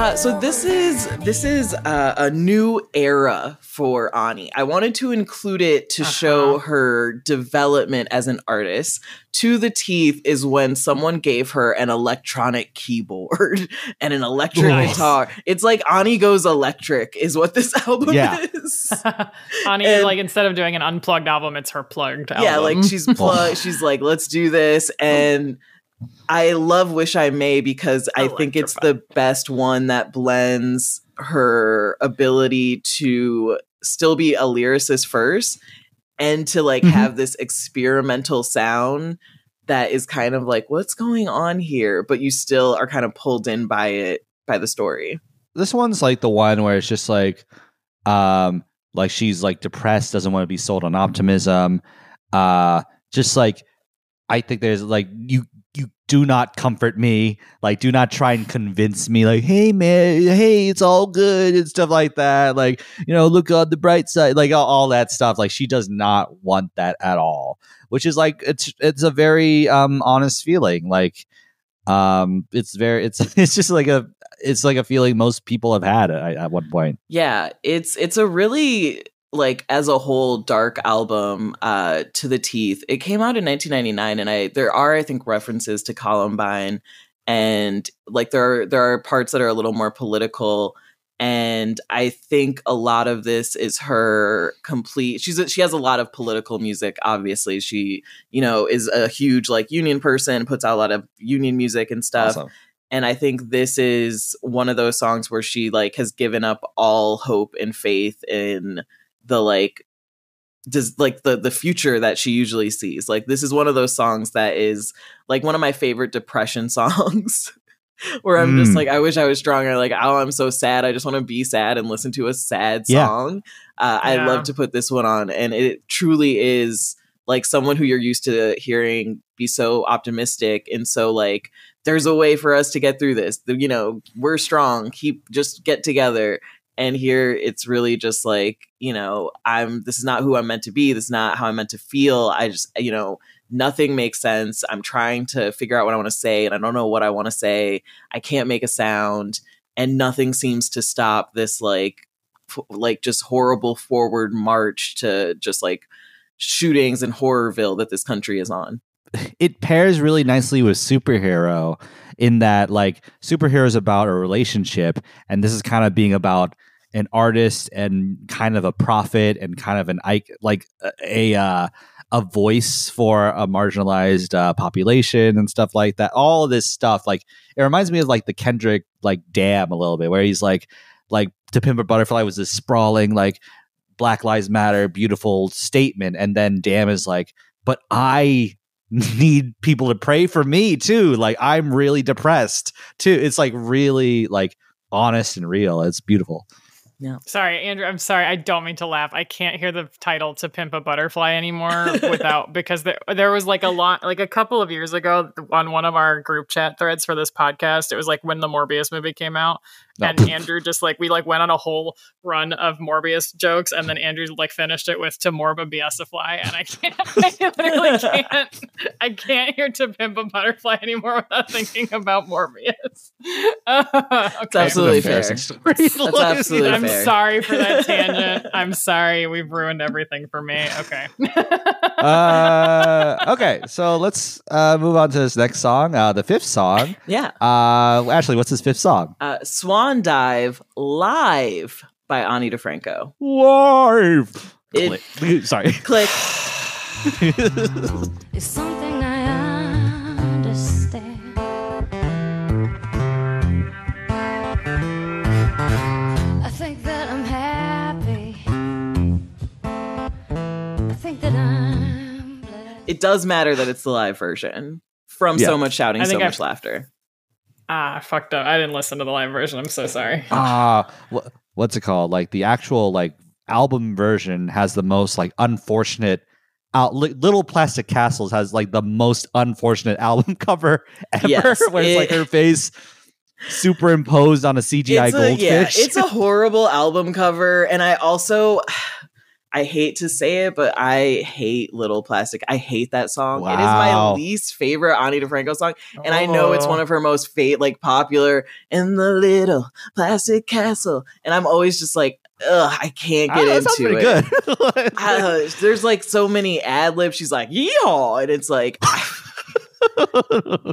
Uh, so this is this is uh, a new era for Ani. I wanted to include it to show her development as an artist. To the teeth is when someone gave her an electronic keyboard and an electric Nice. guitar. It's like Ani goes electric, is what this album Yeah. is. Ani, And- like instead of doing an unplugged album, it's her plugged album. Yeah, like she's plugged. she's like, let's do this. And I love Wish I May because I think it's the best one that blends her ability to still be a lyricist first and to like Mhm. have this experimental sound that is kind of like, what's going on here? But you still are kind of pulled in by it, by the story. This one's like the one where it's just like, um, like she's like depressed, doesn't want to be sold on optimism. Uh, just like, I think there's like you you do not comfort me. Like do not try and convince me like hey man hey it's all good and stuff like that. Like you know look on the bright side like all, that stuff. Like she does not want that at all which is like it's it's a very um honest feeling. Like um it's very it's it's just like a it's like a feeling most people have had at, at one point. Yeah, it's it's a really like as a whole dark album uh to the teeth. It came out in 1999 and I there are I think references to Columbine and like there are there are parts that are a little more political and I think a lot of this is her complete she's a, she has a lot of political music obviously. She, you know, is a huge like union person, puts out a lot of union music and stuff Awesome. and i think this is one of those songs where she like has given up all hope and faith in the like does like the the future that she usually sees like this is one of those songs that is like one of my favorite depression songs where I'm just Mm. like, I wish I was stronger. Like, oh, I'm so sad. I just want to be sad and listen to a sad Yeah. song. Uh, I Yeah. love to put this one on, and it truly is like someone who you're used to hearing be so optimistic and so like there's a way for us to get through this. The- You know, we're strong. Keep just get together. And here it's really just like, you know, I'm this is not who I'm meant to be. This is not how I'm meant to feel. I just, you know, nothing makes sense. I'm trying to figure out what I want to say and I don't know what I want to say. I can't make a sound and nothing seems to stop this like f- like just horrible forward march to just like shootings and horrorville that this country is on. it pairs really nicely with superhero in that like superhero is about a relationship and this is kind of being about an artist and kind of a prophet and kind of an like a uh, a voice for a marginalized uh, population and stuff like that all of this stuff like it reminds me of like the kendrick like damn a little bit where he's like like to pimp a butterfly was this sprawling like black lives matter beautiful statement and then damn is like but i need people to pray for me too. Like I'm really depressed too. It's like really like honest and real. It's beautiful. Sorry, Andrew. I'm sorry. I don't mean to laugh. I can't hear the title "To Pimp a Butterfly" anymore without because there there was like a lot like a couple of years ago on one of our group chat threads for this podcast. It was like when the Morbius movie came out, No. and Andrew just like we like went on a whole run of Morbius jokes, and then Andrew like finished it with "To Morba Biesifly," and I can't. I literally can't. I can't hear "To Pimp a Butterfly" anymore without thinking about Morbius. It's okay. absolutely It's fair. That's absolutely I'm fair. sorry for that tangent. I'm sorry. We've ruined everything for me. Okay. uh, okay, so let's uh, move on to this next song. Uh, the fifth song. Yeah. Uh, Ashley, what's this fifth song? Uh, Swan Dive live by Ani DiFranco. Live. It- Click. Sorry. Click. It's something I understand. It does matter that it's the live version from Yeah. so much shouting, so much I've- laughter. ah, fucked up. I didn't listen to the live version. I'm so sorry. Ah, wha- what's it called? Like the actual like album version has the most like unfortunate. Out, li- Little Plastic Castles has like the most unfortunate album cover ever, Yes, where it's like her face superimposed on a CGI it's a, goldfish. yeah, it's a horrible album cover, and I also. I hate to say it, but I hate Little Plastic. I hate that song. It is my least favorite Ani DiFranco song. and I know it's one of her most fa- like popular in the little plastic castle, and I'm always just like, ugh, I can't get that sounds into pretty it. good. Uh, there's like so many ad libs. She's like, yeehaw, and it's like,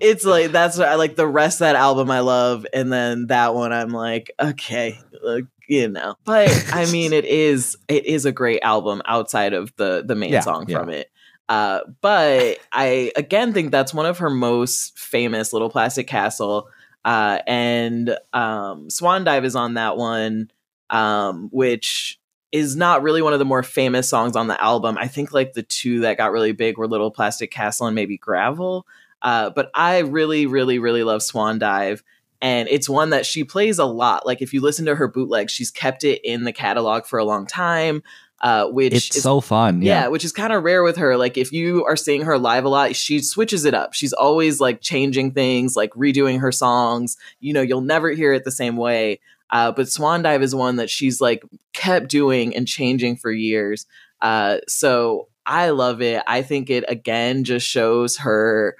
it's like that's what I like. The rest of that album I love, and then that one I'm like, okay, like, you know. But I mean, it is it is a great album outside of the the main Yeah, song yeah. from it. Uh, but I again think that's one of her most famous Little Plastic Castle. Uh, and um, Swan Dive is on that one, um, which is not really one of the more famous songs on the album. I think like the two that got really big were Little Plastic Castle and maybe Gravel. Uh, but I really, really, really love Swan Dive. And it's one that she plays a lot. Like if you listen to her bootleg, she's kept it in the catalog for a long time. Uh, which it's is so fun. yeah, Yeah. which is kind of rare with her. Like if you are seeing her live a lot, she switches it up. She's always like changing things, like redoing her songs. You know, you'll never hear it the same way. Uh, but Swan Dive is one that she's like kept doing and changing for years. Uh, so I love it. I think it again just shows her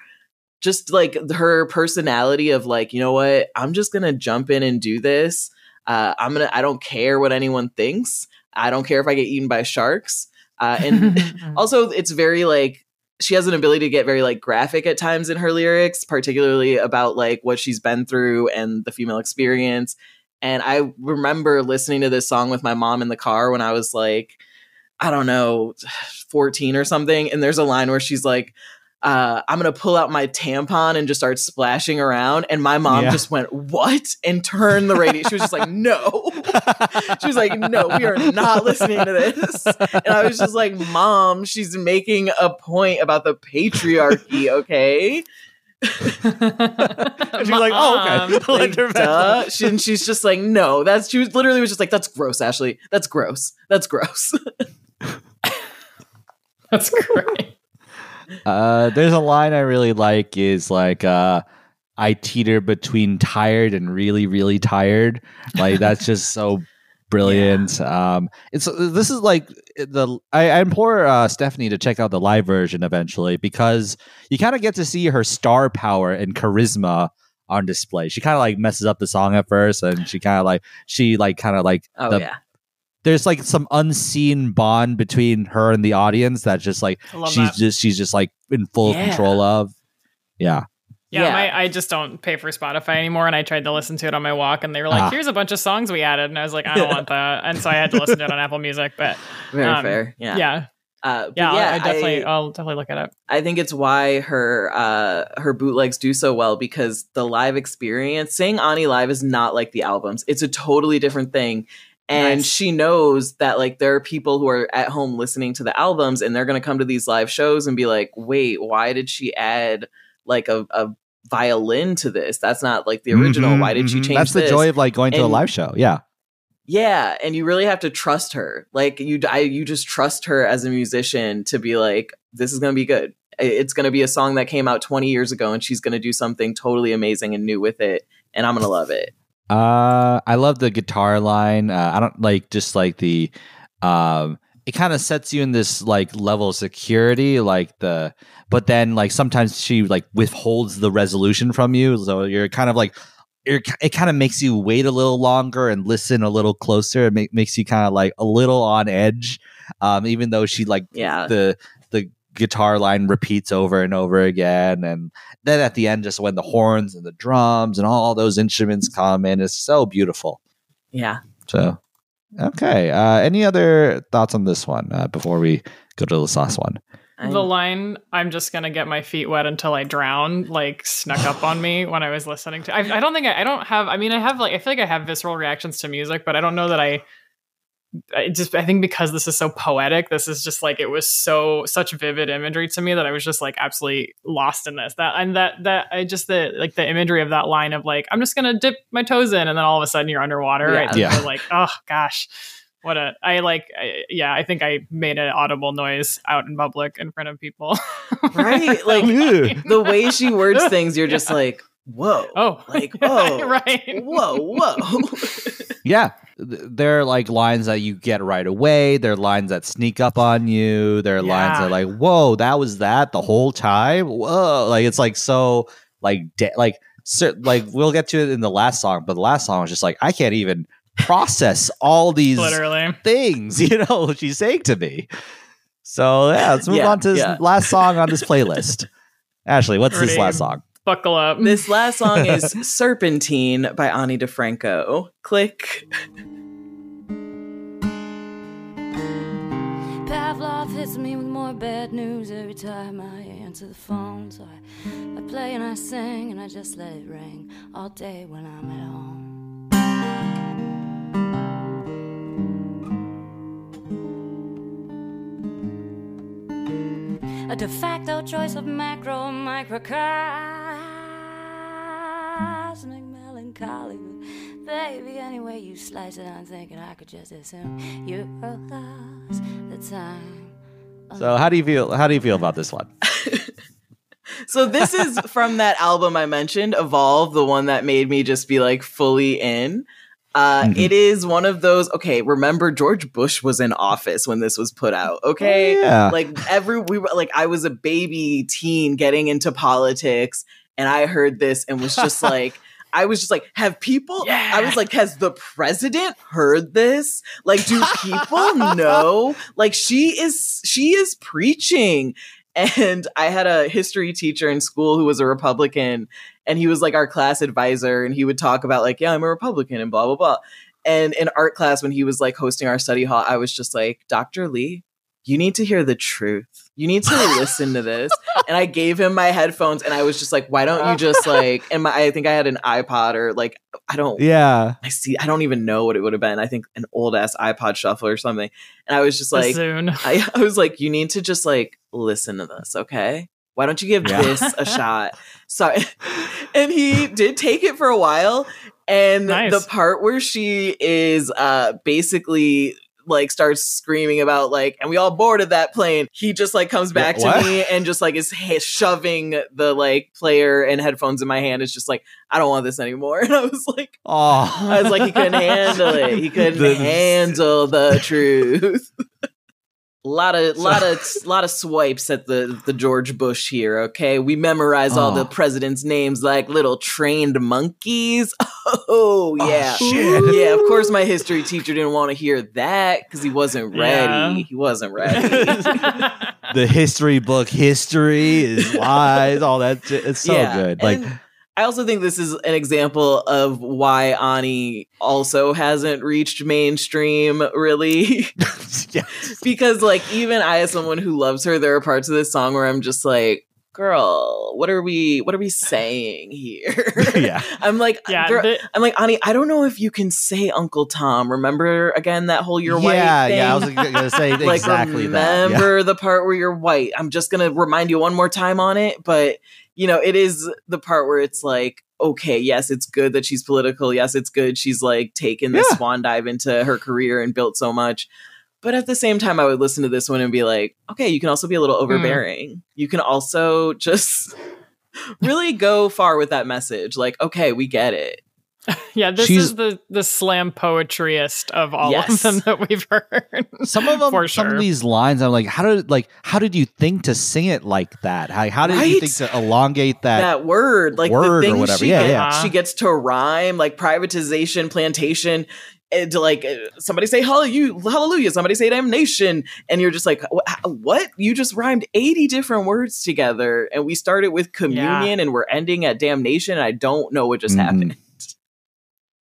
just like her personality of like, you know what, I'm just gonna jump in and do this. Uh, I'm gonna I don't care what anyone thinks. I don't care if I get eaten by sharks. Uh, and also it's very like she has an ability to get very like graphic at times in her lyrics particularly about like what she's been through and the female experience and i remember listening to this song with my mom in the car when i was like i don't know 14 or something and there's a line where she's like uh, I'm gonna pull out my tampon and just start splashing around. And my mom Yeah. just went, What? And turned the radio. She was just like, No. she was like, No, we are not listening to this. And I was just like, Mom, she's making a point about the patriarchy, okay? she's like, oh, okay. Like, Duh. She, and she's just like, no, that's she was literally was just like, that's gross, Ashley. That's gross. That's gross. That's great. Uh, there's a line I really like is like, uh, I teeter between tired and really, really tired. Like that's just so brilliant. Um, it's this is like the I, I implore uh, Stefanie to check out the live version eventually because you kind of get to see her star power and charisma on display. She kind of like messes up the song at first, and she kind of like she like kind of like oh the, yeah. There's like some unseen bond between her and the audience that just like she's that. just she's just like in full Yeah. control of. Yeah. Yeah, Yeah. My, I just don't pay for Spotify anymore, and I tried to listen to it on my walk, and they were like, Ah. "Here's a bunch of songs we added," and I was like, "I don't want that," and so I had to listen to it on Apple Music. But Very um, fair. Yeah. yeah, Uh, yeah, yeah, I, I definitely, I, I'll definitely look at it up. I think it's why her uh her bootlegs do so well because the live experience, seeing Ani live is not like the albums. It's a totally different thing. And Nice. she knows that like there are people who are at home listening to the albums and they're gonna come to these live shows and be like, wait, why did she add like a, a violin to this? That's not like the original. Mhm, why did she mhm. change That's the this? joy of like going to a live show. Yeah. Yeah, and you really have to trust her. Like you, I, you just trust her as a musician to be like, this is gonna be good. It's gonna be a song that came out 20 years ago, and she's gonna do something totally amazing and new with it, and I'm gonna love it. Uh, I love the guitar line. Uh, I don't like just like the, um, it kind of sets you in this like level of security, like the, but then like sometimes she like withholds the resolution from you, so you're kind of like, you're, it kind of makes you wait a little longer and listen a little closer. It ma- makes you kind of like a little on edge, um, even though she like Yeah, the the guitar line repeats over and over again and then at the end just when the horns and the drums and all those instruments come in it's so beautiful yeah. so okay uh any other thoughts on this one uh, before we go to the last one the line "I'm just gonna get my feet wet until I drown" like snuck up on me when I was listening to. I, I don't think I, I don't have. I mean, I have like I feel like I have visceral reactions to music, but I don't know that I. I just I think because this is so poetic, this is just like it was so such vivid imagery to me that I was just like absolutely lost in this. That and that that I just the like the imagery of that line of like I'm just gonna dip my toes in and then all of a sudden you're underwater. Yeah. I just Yeah. feel like oh gosh, what a I like I, yeah I think I made an audible noise out in public in front of people. Right, like, Ew. the way she words things, you're just like, whoa, oh like, oh, right whoa, whoa. yeah th- there are like lines that you get right away. There are lines that sneak up on you. There are lines Yeah. that like whoa that was that the whole time? Whoa. Like it's like so like de- like like we'll get to it in the last song but the last song was just like i can't even process all these literally. things you know she's saying to me. So yeah let's move Yeah, on to this yeah. last song on this playlist. Ashley what's this last song Buckle up. this last song is Serpentine by Ani DiFranco. Click. Pavlov hits me with more bad news every time I answer the phone. So I, I play and I sing and I just let it ring all day when I'm at home. A de facto choice of macro and microcosmic melancholy. But baby, any way you slice it, I'm thinking I could just assume you lost the time. so how do you feel how do you feel about this one So this is from that album I mentioned, Evolve, the one that made me just be like fully in. Uh, Mhm. It is one of those. Okay, remember George Bush was in office when this was put out. Okay, yeah like every we were like I was a baby teen getting into politics, and I heard this and was just like. I was just like, have people? I was like, has the president heard this? Like, do people know? Like, she is, she is preaching. And I had a history teacher in school who was a Republican, and he was like our class advisor, and he would talk about like, yeah, I'm a Republican and blah blah blah. And in art class, when he was like hosting our study hall, I was just like, Dr. Lee, you need to hear the truth. You need to listen to this. And I gave him my headphones, and I was just like, why don't you just like? And my, I think I had an iPod or like, I don't. yeah I see. I don't even know what it would have been. I think an old ass iPod shuffle or something. And I was just like, soon. I, I was like, you need to just like listen to this, okay? Why don't you give Yeah. this a shot? Sorry. And he did take it for a while. And Nice. the part where she is uh basically like starts screaming about like and we all boarded that plane he just like comes back what? to me and just like is ha- shoving the like player and headphones in my hand it's just like i don't want this anymore and i was like Oh, I was like, he couldn't handle it. He couldn't The- handle the truth. A lot of, lot of, lot of swipes at the the George Bush here. Okay, we memorize all the Oh. president's names like little trained monkeys. Oh, oh yeah, shit. yeah. Of course, my history teacher didn't want to hear that because he wasn't ready. Yeah. He wasn't ready. the history book, history is lies, all that. shit. It's so Yeah, good. Like, and I also think this is an example of why Ani also hasn't reached mainstream really. yeah. because like even I as someone who loves her, there are parts of this song where I'm just like, girl, what are we what are we saying here? Yeah. I'm like yeah, girl- the- I'm like, Ani, I don't know if you can say Uncle Tom. Remember again that whole you're white yeah, thing? yeah. I was gonna say like exactly that. Yeah. remember the part where you're white i'm just gonna remind you one more time on it but you know it is the part where it's like okay yes it's good that she's political yes it's good she's like taken this Yeah. swan dive into her career and built so much but at the same time i would listen to this one and be like okay you can also be a little Hmm. overbearing you can also just really go far with that message like okay we get it yeah, this She's- is the the slam poetryest of all Yes. of them that we've heard. Some of them, For some of these lines, I'm like, how did like how did you think to sing it like that? How, how did you think to elongate that? that word like word or the things whatever. she, Yeah, get- yeah. she gets to rhyme like privatization plantation and to, like somebody say hallelujah hallelujah somebody say damnation and you're just like what? You just rhymed 80 different words together and we started with communion and we're ending at damnation and i don't know what just Mhm. happened.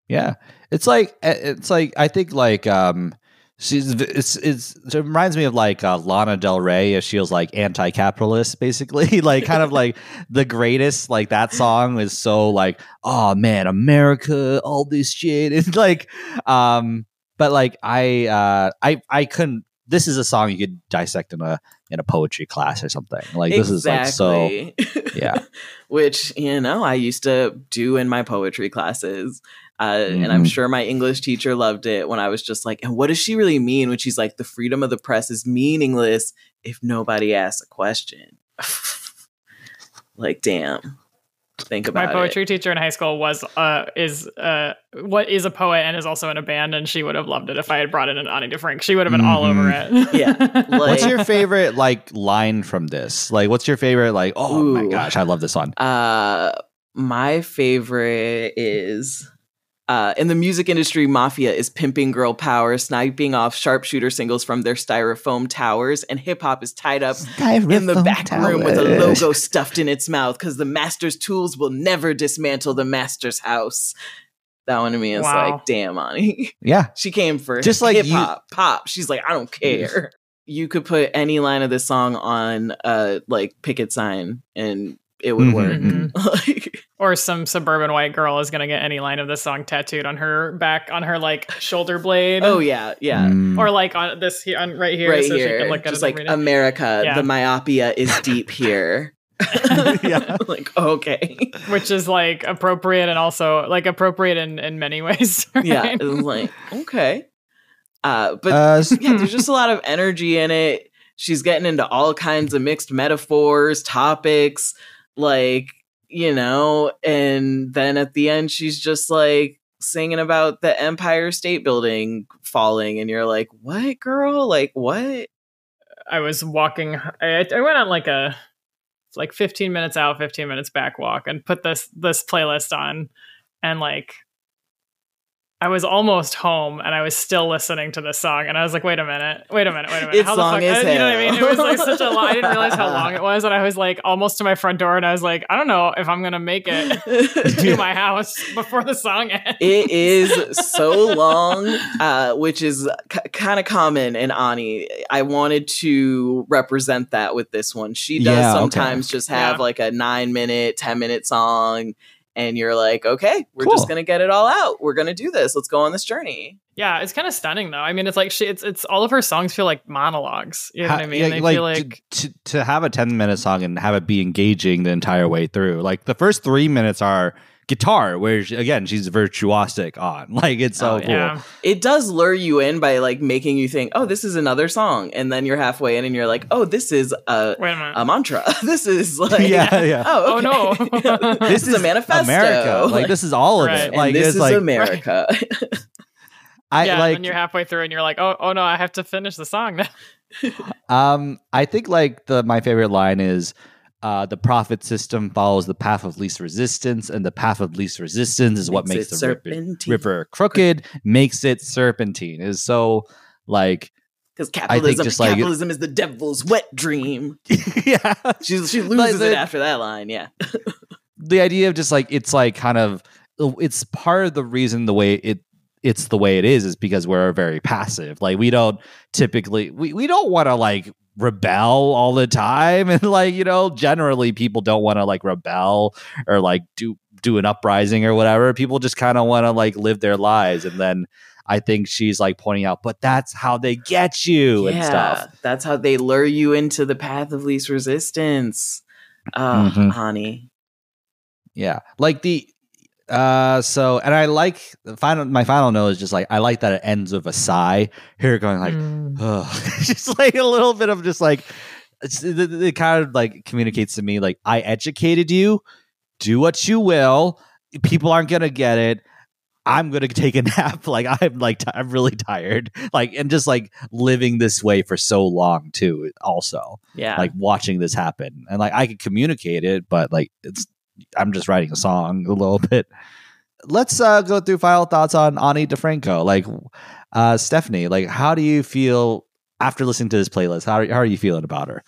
Yeah, it's like eh, it's like I think like um she's it's it's it reminds me of like uh, Lana Del Rey if she was like anti-capitalist basically. Like kind of like the greatest like that song is so like oh man America all this shit. It's like um but like I uh I I couldn't this is a song you could dissect in a in a poetry class or something. Like this is like so Exactly. yeah. Which you know i used to do in my poetry classes uh, and i'm Mhm. sure my english teacher loved it when i was just like and what does she really mean when she's like the freedom of the press is meaningless if nobody asks a question like damn think about it. My poetry teacher in high school was uh is uh what is a poet and is also in a band, and she would have loved it if I had brought in an Ani DeFrank. She would have been all over it. Yeah, like- what's your favorite like line from this like what's your favorite like oh my gosh I love this one uh my favorite is uh, in the music industry, mafia is pimping girl power, sniping off sharpshooter singles from their styrofoam towers, and hip hop is tied up in the back room with a logo stuffed in its mouth because the master's tools will never dismantle the master's house. That one to me is Wow. like, damn, Ani. Yeah. she came for Just like hip you- hop, pop. She's like, I don't care. you could put any line of this song on a like picket sign and it would Mhm, work. mhm. like, or some suburban white girl is gonna get any line of this song tattooed on her back, on her like shoulder blade. oh yeah, yeah. Mm. Or like on this here, on right here, right so she here, can look at just it like and read it. America, Yeah. the myopia is deep here. Yeah. like okay, which is like appropriate and also like appropriate in in many ways. yeah. right? It's like okay, uh, but Uh, yeah, there's just a lot of energy in it. She's getting into all kinds of mixed metaphors, topics, like, you know, and then at the end, she's just like singing about the Empire State Building falling, and you're like, what, girl? Like, what? I was walking. I, I went on like a like 15 minutes out, 15 minutes back walk, and put this this playlist on, and like I was almost home, and I was still listening to this song, and I was like, wait a minute, wait a minute, wait a minute, It's the long as I- You know what I mean? It was like such a long. I didn't realize how long it was, and I was like almost to my front door, and I was like, I don't know if I'm gonna make it to my house before the song ends. it is so long, uh, which is k- kind of common in Ani. I wanted to represent that with this one. She does Yeah, okay. sometimes just have Yeah. like a nine minute, 10 minute song. And you're like, okay, we're Cool. just gonna get it all out. We're gonna do this. Let's go on this journey. Yeah, it's kind of stunning though. I mean, it's like she, it's it's all of her songs feel like monologues. You know Ha- what I mean? yeah, they like, feel like to, to to have a 10 minute song and have it be engaging the entire way through like the first three minutes are guitar where she, again she's virtuosic on like it's so Oh, cool yeah, It does lure you in by like making you think, oh, this is another song, and then you're halfway in and you're like, oh, this is a wait a a mantra. this is like, yeah yeah oh, Oh, no. this, is a manifesto. america like this is all of Right. it like and this is like America. i yeah, like and then you're halfway through and you're like, oh, oh no, I have to finish the song now. Um, I think like the my favorite line is uh, the profit system follows the path of least resistance, and the path of least resistance is what Makes makes the river, river crooked, makes it serpentine. Is so like Because capitalism, just, like- capitalism is the devil's wet dream. yeah, She she loses the- it after that line. Yeah, the idea of just like it's like kind of it's part of the reason the way it it's the way it is is because we're very passive like we don't typically we, we don't want to like rebel all the time and like you know generally people don't want to like rebel or like do do an uprising or whatever people just kind of want to like live their lives and then i think she's like pointing out but that's how they get you and stuff That's how they lure you into the path of least resistance. Uh, Mhm. honey. Yeah. Like the uh so and I like the final my final note is just like I like that it ends with a sigh. Here going like Mm. ugh. just like a little bit of just like it, it- it kind of like communicates to me like I educated you. Do what you will. People aren't gonna get it. I'm gonna take a nap. Like I'm like t- I'm really tired. Like and just like living this way for so long too. Also, Yeah. like watching this happen and like i could communicate it but like it's i'm just writing a song a little bit let's uh go through final thoughts on ani difranco like uh stefanie like how do you feel after listening to this playlist how are, how are you feeling about her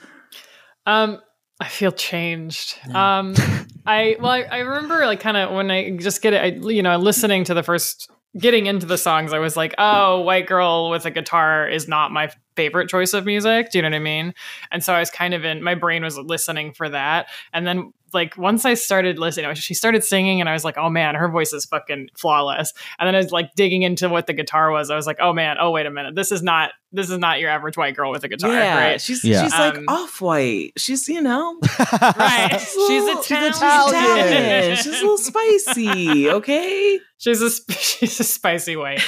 Um, I feel changed. Um, I well, I, I remember like kind of when I just get it, I, you know, listening to the first, getting into the songs, I was like, oh, white girl with a guitar is not my favorite choice of music. Do you know what I mean? And so I was kind of in my brain was listening for that, and then like once I started listening, she started singing, and I was like, oh man, her voice is fucking flawless. And then I was like digging into what the guitar was. I was like, oh man, oh wait a minute, this is not this is not your average white girl with a guitar, yeah, right? she's Yeah. she's like Um, off white. She's you know Right. she's, a She's little- Italian. Italian. She's a little spicy. Okay. she's a sp- she's a spicy white.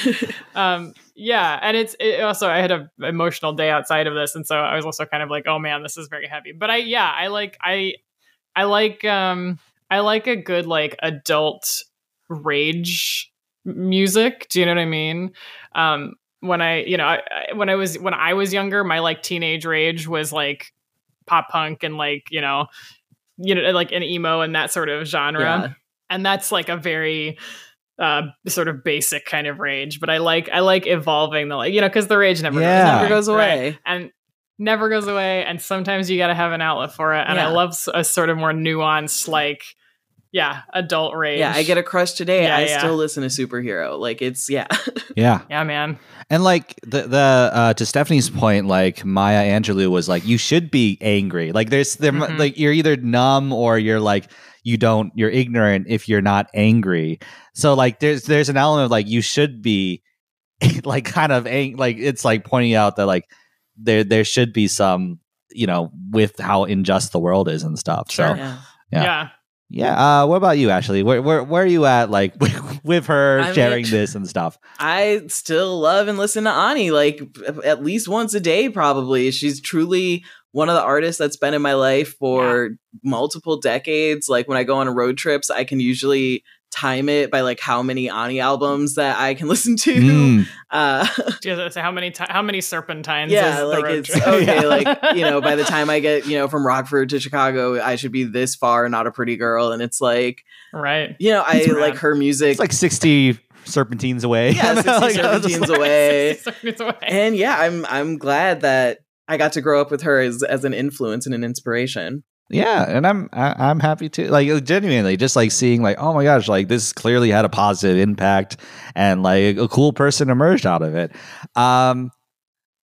Um, yeah, and it's it also I had a emotional day outside of this, and so I was also kind of like, oh man, this is very heavy. But I yeah, I like I I like um I like a good like adult rage music. Do you know what I mean? Um, when I you know I, when I was when I was younger, my like teenage rage was like pop punk and like you know you know like an emo and that sort of genre Yeah. and that's like a very uh sort of basic kind of rage but i like i like evolving the like you know because the rage never Yeah. goes, Never away, right? away. and never goes away and sometimes you got to have an outlet for it and i love a sort of more nuanced like yeah adult rage Yeah, I get a crush today. Yeah, I yeah. still listen to superhero. Like it's yeah. yeah yeah man and like the the uh to stefanie's point like maya angelou was like you should be angry like there's there Mhm. like you're either numb or you're like you don't you're ignorant if you're not angry so like there's there's an element of like you should be like kind of ang- like it's like pointing out that like there there should be some you know with how unjust the world is and stuff so yeah. Yeah. yeah yeah uh what about you ashley where where, where are you at like with her I mean- sharing this and stuff I still love and listen to Ani like at least once a day, probably. She's truly one of the artists that's been in my life for multiple decades. Like when I go on road trips, I can usually time it by like how many Ani albums that I can listen to. Mm. Uh, Just say how many ti how many serpentines yeah, is like it's trip? okay. Yeah. Like you know, by the time I get you know from Rockford to Chicago, I should be this far, not a pretty girl. And it's like right you know, I like her music. it's like 60 serpentines away Yeah, 60 Like, I was just serpentines like- away. Serpentines away. and yeah, I'm I'm glad that I got to grow up with her as as an influence and an inspiration. Yeah, and I'm I'm happy to like genuinely just like seeing like oh my gosh like this clearly had a positive impact and like a cool person emerged out of it. Um,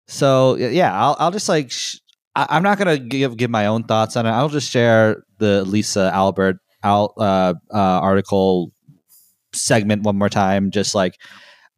so yeah, I'll I'll just like sh- I, I'm not gonna give give my own thoughts on it. I'll just share the Lisa Albert out uh, uh, article segment one more time. Just like,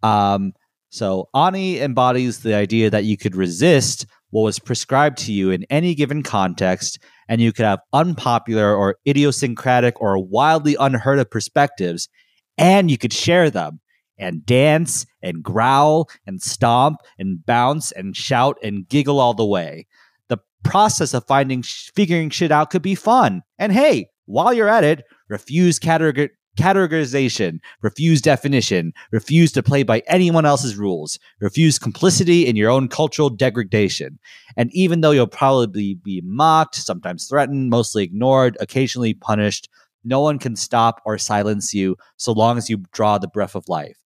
um, so Ani embodies the idea that you could resist what was prescribed to you in any given context, and you could have unpopular or idiosyncratic or wildly unheard of perspectives, and you could share them and dance and growl and stomp and bounce and shout and giggle all the way. The process of finding figuring shit out could be fun. And hey, while you're at it, refuse categor- categorization, refuse definition, refuse to play by anyone else's rules, refuse complicity in your own cultural degradation. And even though you'll probably be mocked, sometimes threatened, mostly ignored, occasionally punished, no one can stop or silence you so long as you draw the breath of life.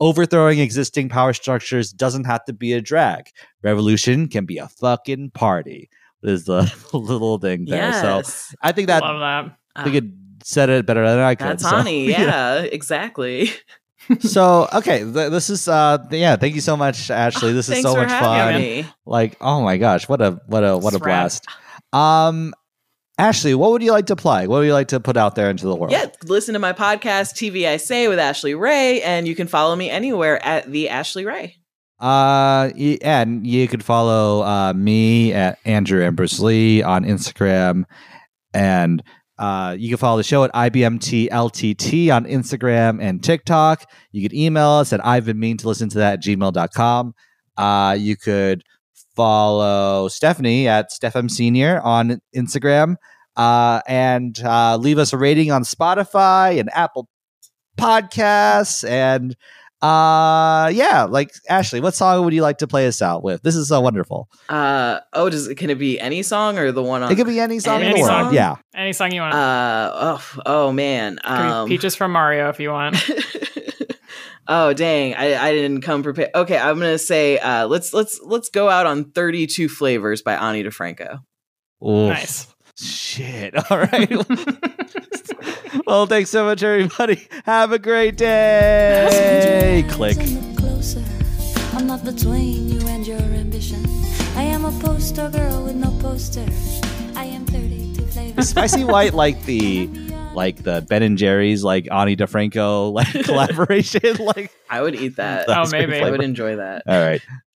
Overthrowing existing power structures doesn't have to be a drag. Revolution can be a fucking party. Is the little thing there. So I think that Love that. I think it um, said it better than I could. That's so, Ani. Yeah, exactly. so okay, th- this is uh yeah. Thank you so much, Ashley. This is so much fun. me. Like oh my gosh, what a what a what a blast. Um, Ashley, what would you like to play? What would you like to put out there into the world? Yeah, listen to my podcast, TV I Say with Ashley Ray, and you can follow me anywhere at the Ashley Ray. Uh, and you could follow uh, me at Andrew Ambrose Lee on Instagram, and uh, you can follow the show at IBMTLTT on Instagram and TikTok. You could email us at I've been mean to listen to that at gmail.com. Uh, you could follow Stefanie at StephM Senior on Instagram uh, and uh, leave us a rating on Spotify and Apple Podcasts and uh yeah like ashley what song would you like to play us out with this is so wonderful Uh oh, does it can it be any song or the one on it could be any song in Any song? yeah Any song you want. uh oh oh man. Could Um Peaches from Mario if you want. oh dang, I, I didn't come prepared. Okay, I'm gonna say uh let's let's let's go out on 32 flavors by Ani DiFranco. Oof. nice. Shit all right well thanks so much everybody have a great day click I'm not between you and your ambition. I am a poster girl with no poster. I am 32 flavors. is spicy white like the like the ben and jerry's like ani difranco like collaboration like I would eat that. Oh, That's great maybe. I would enjoy that. all right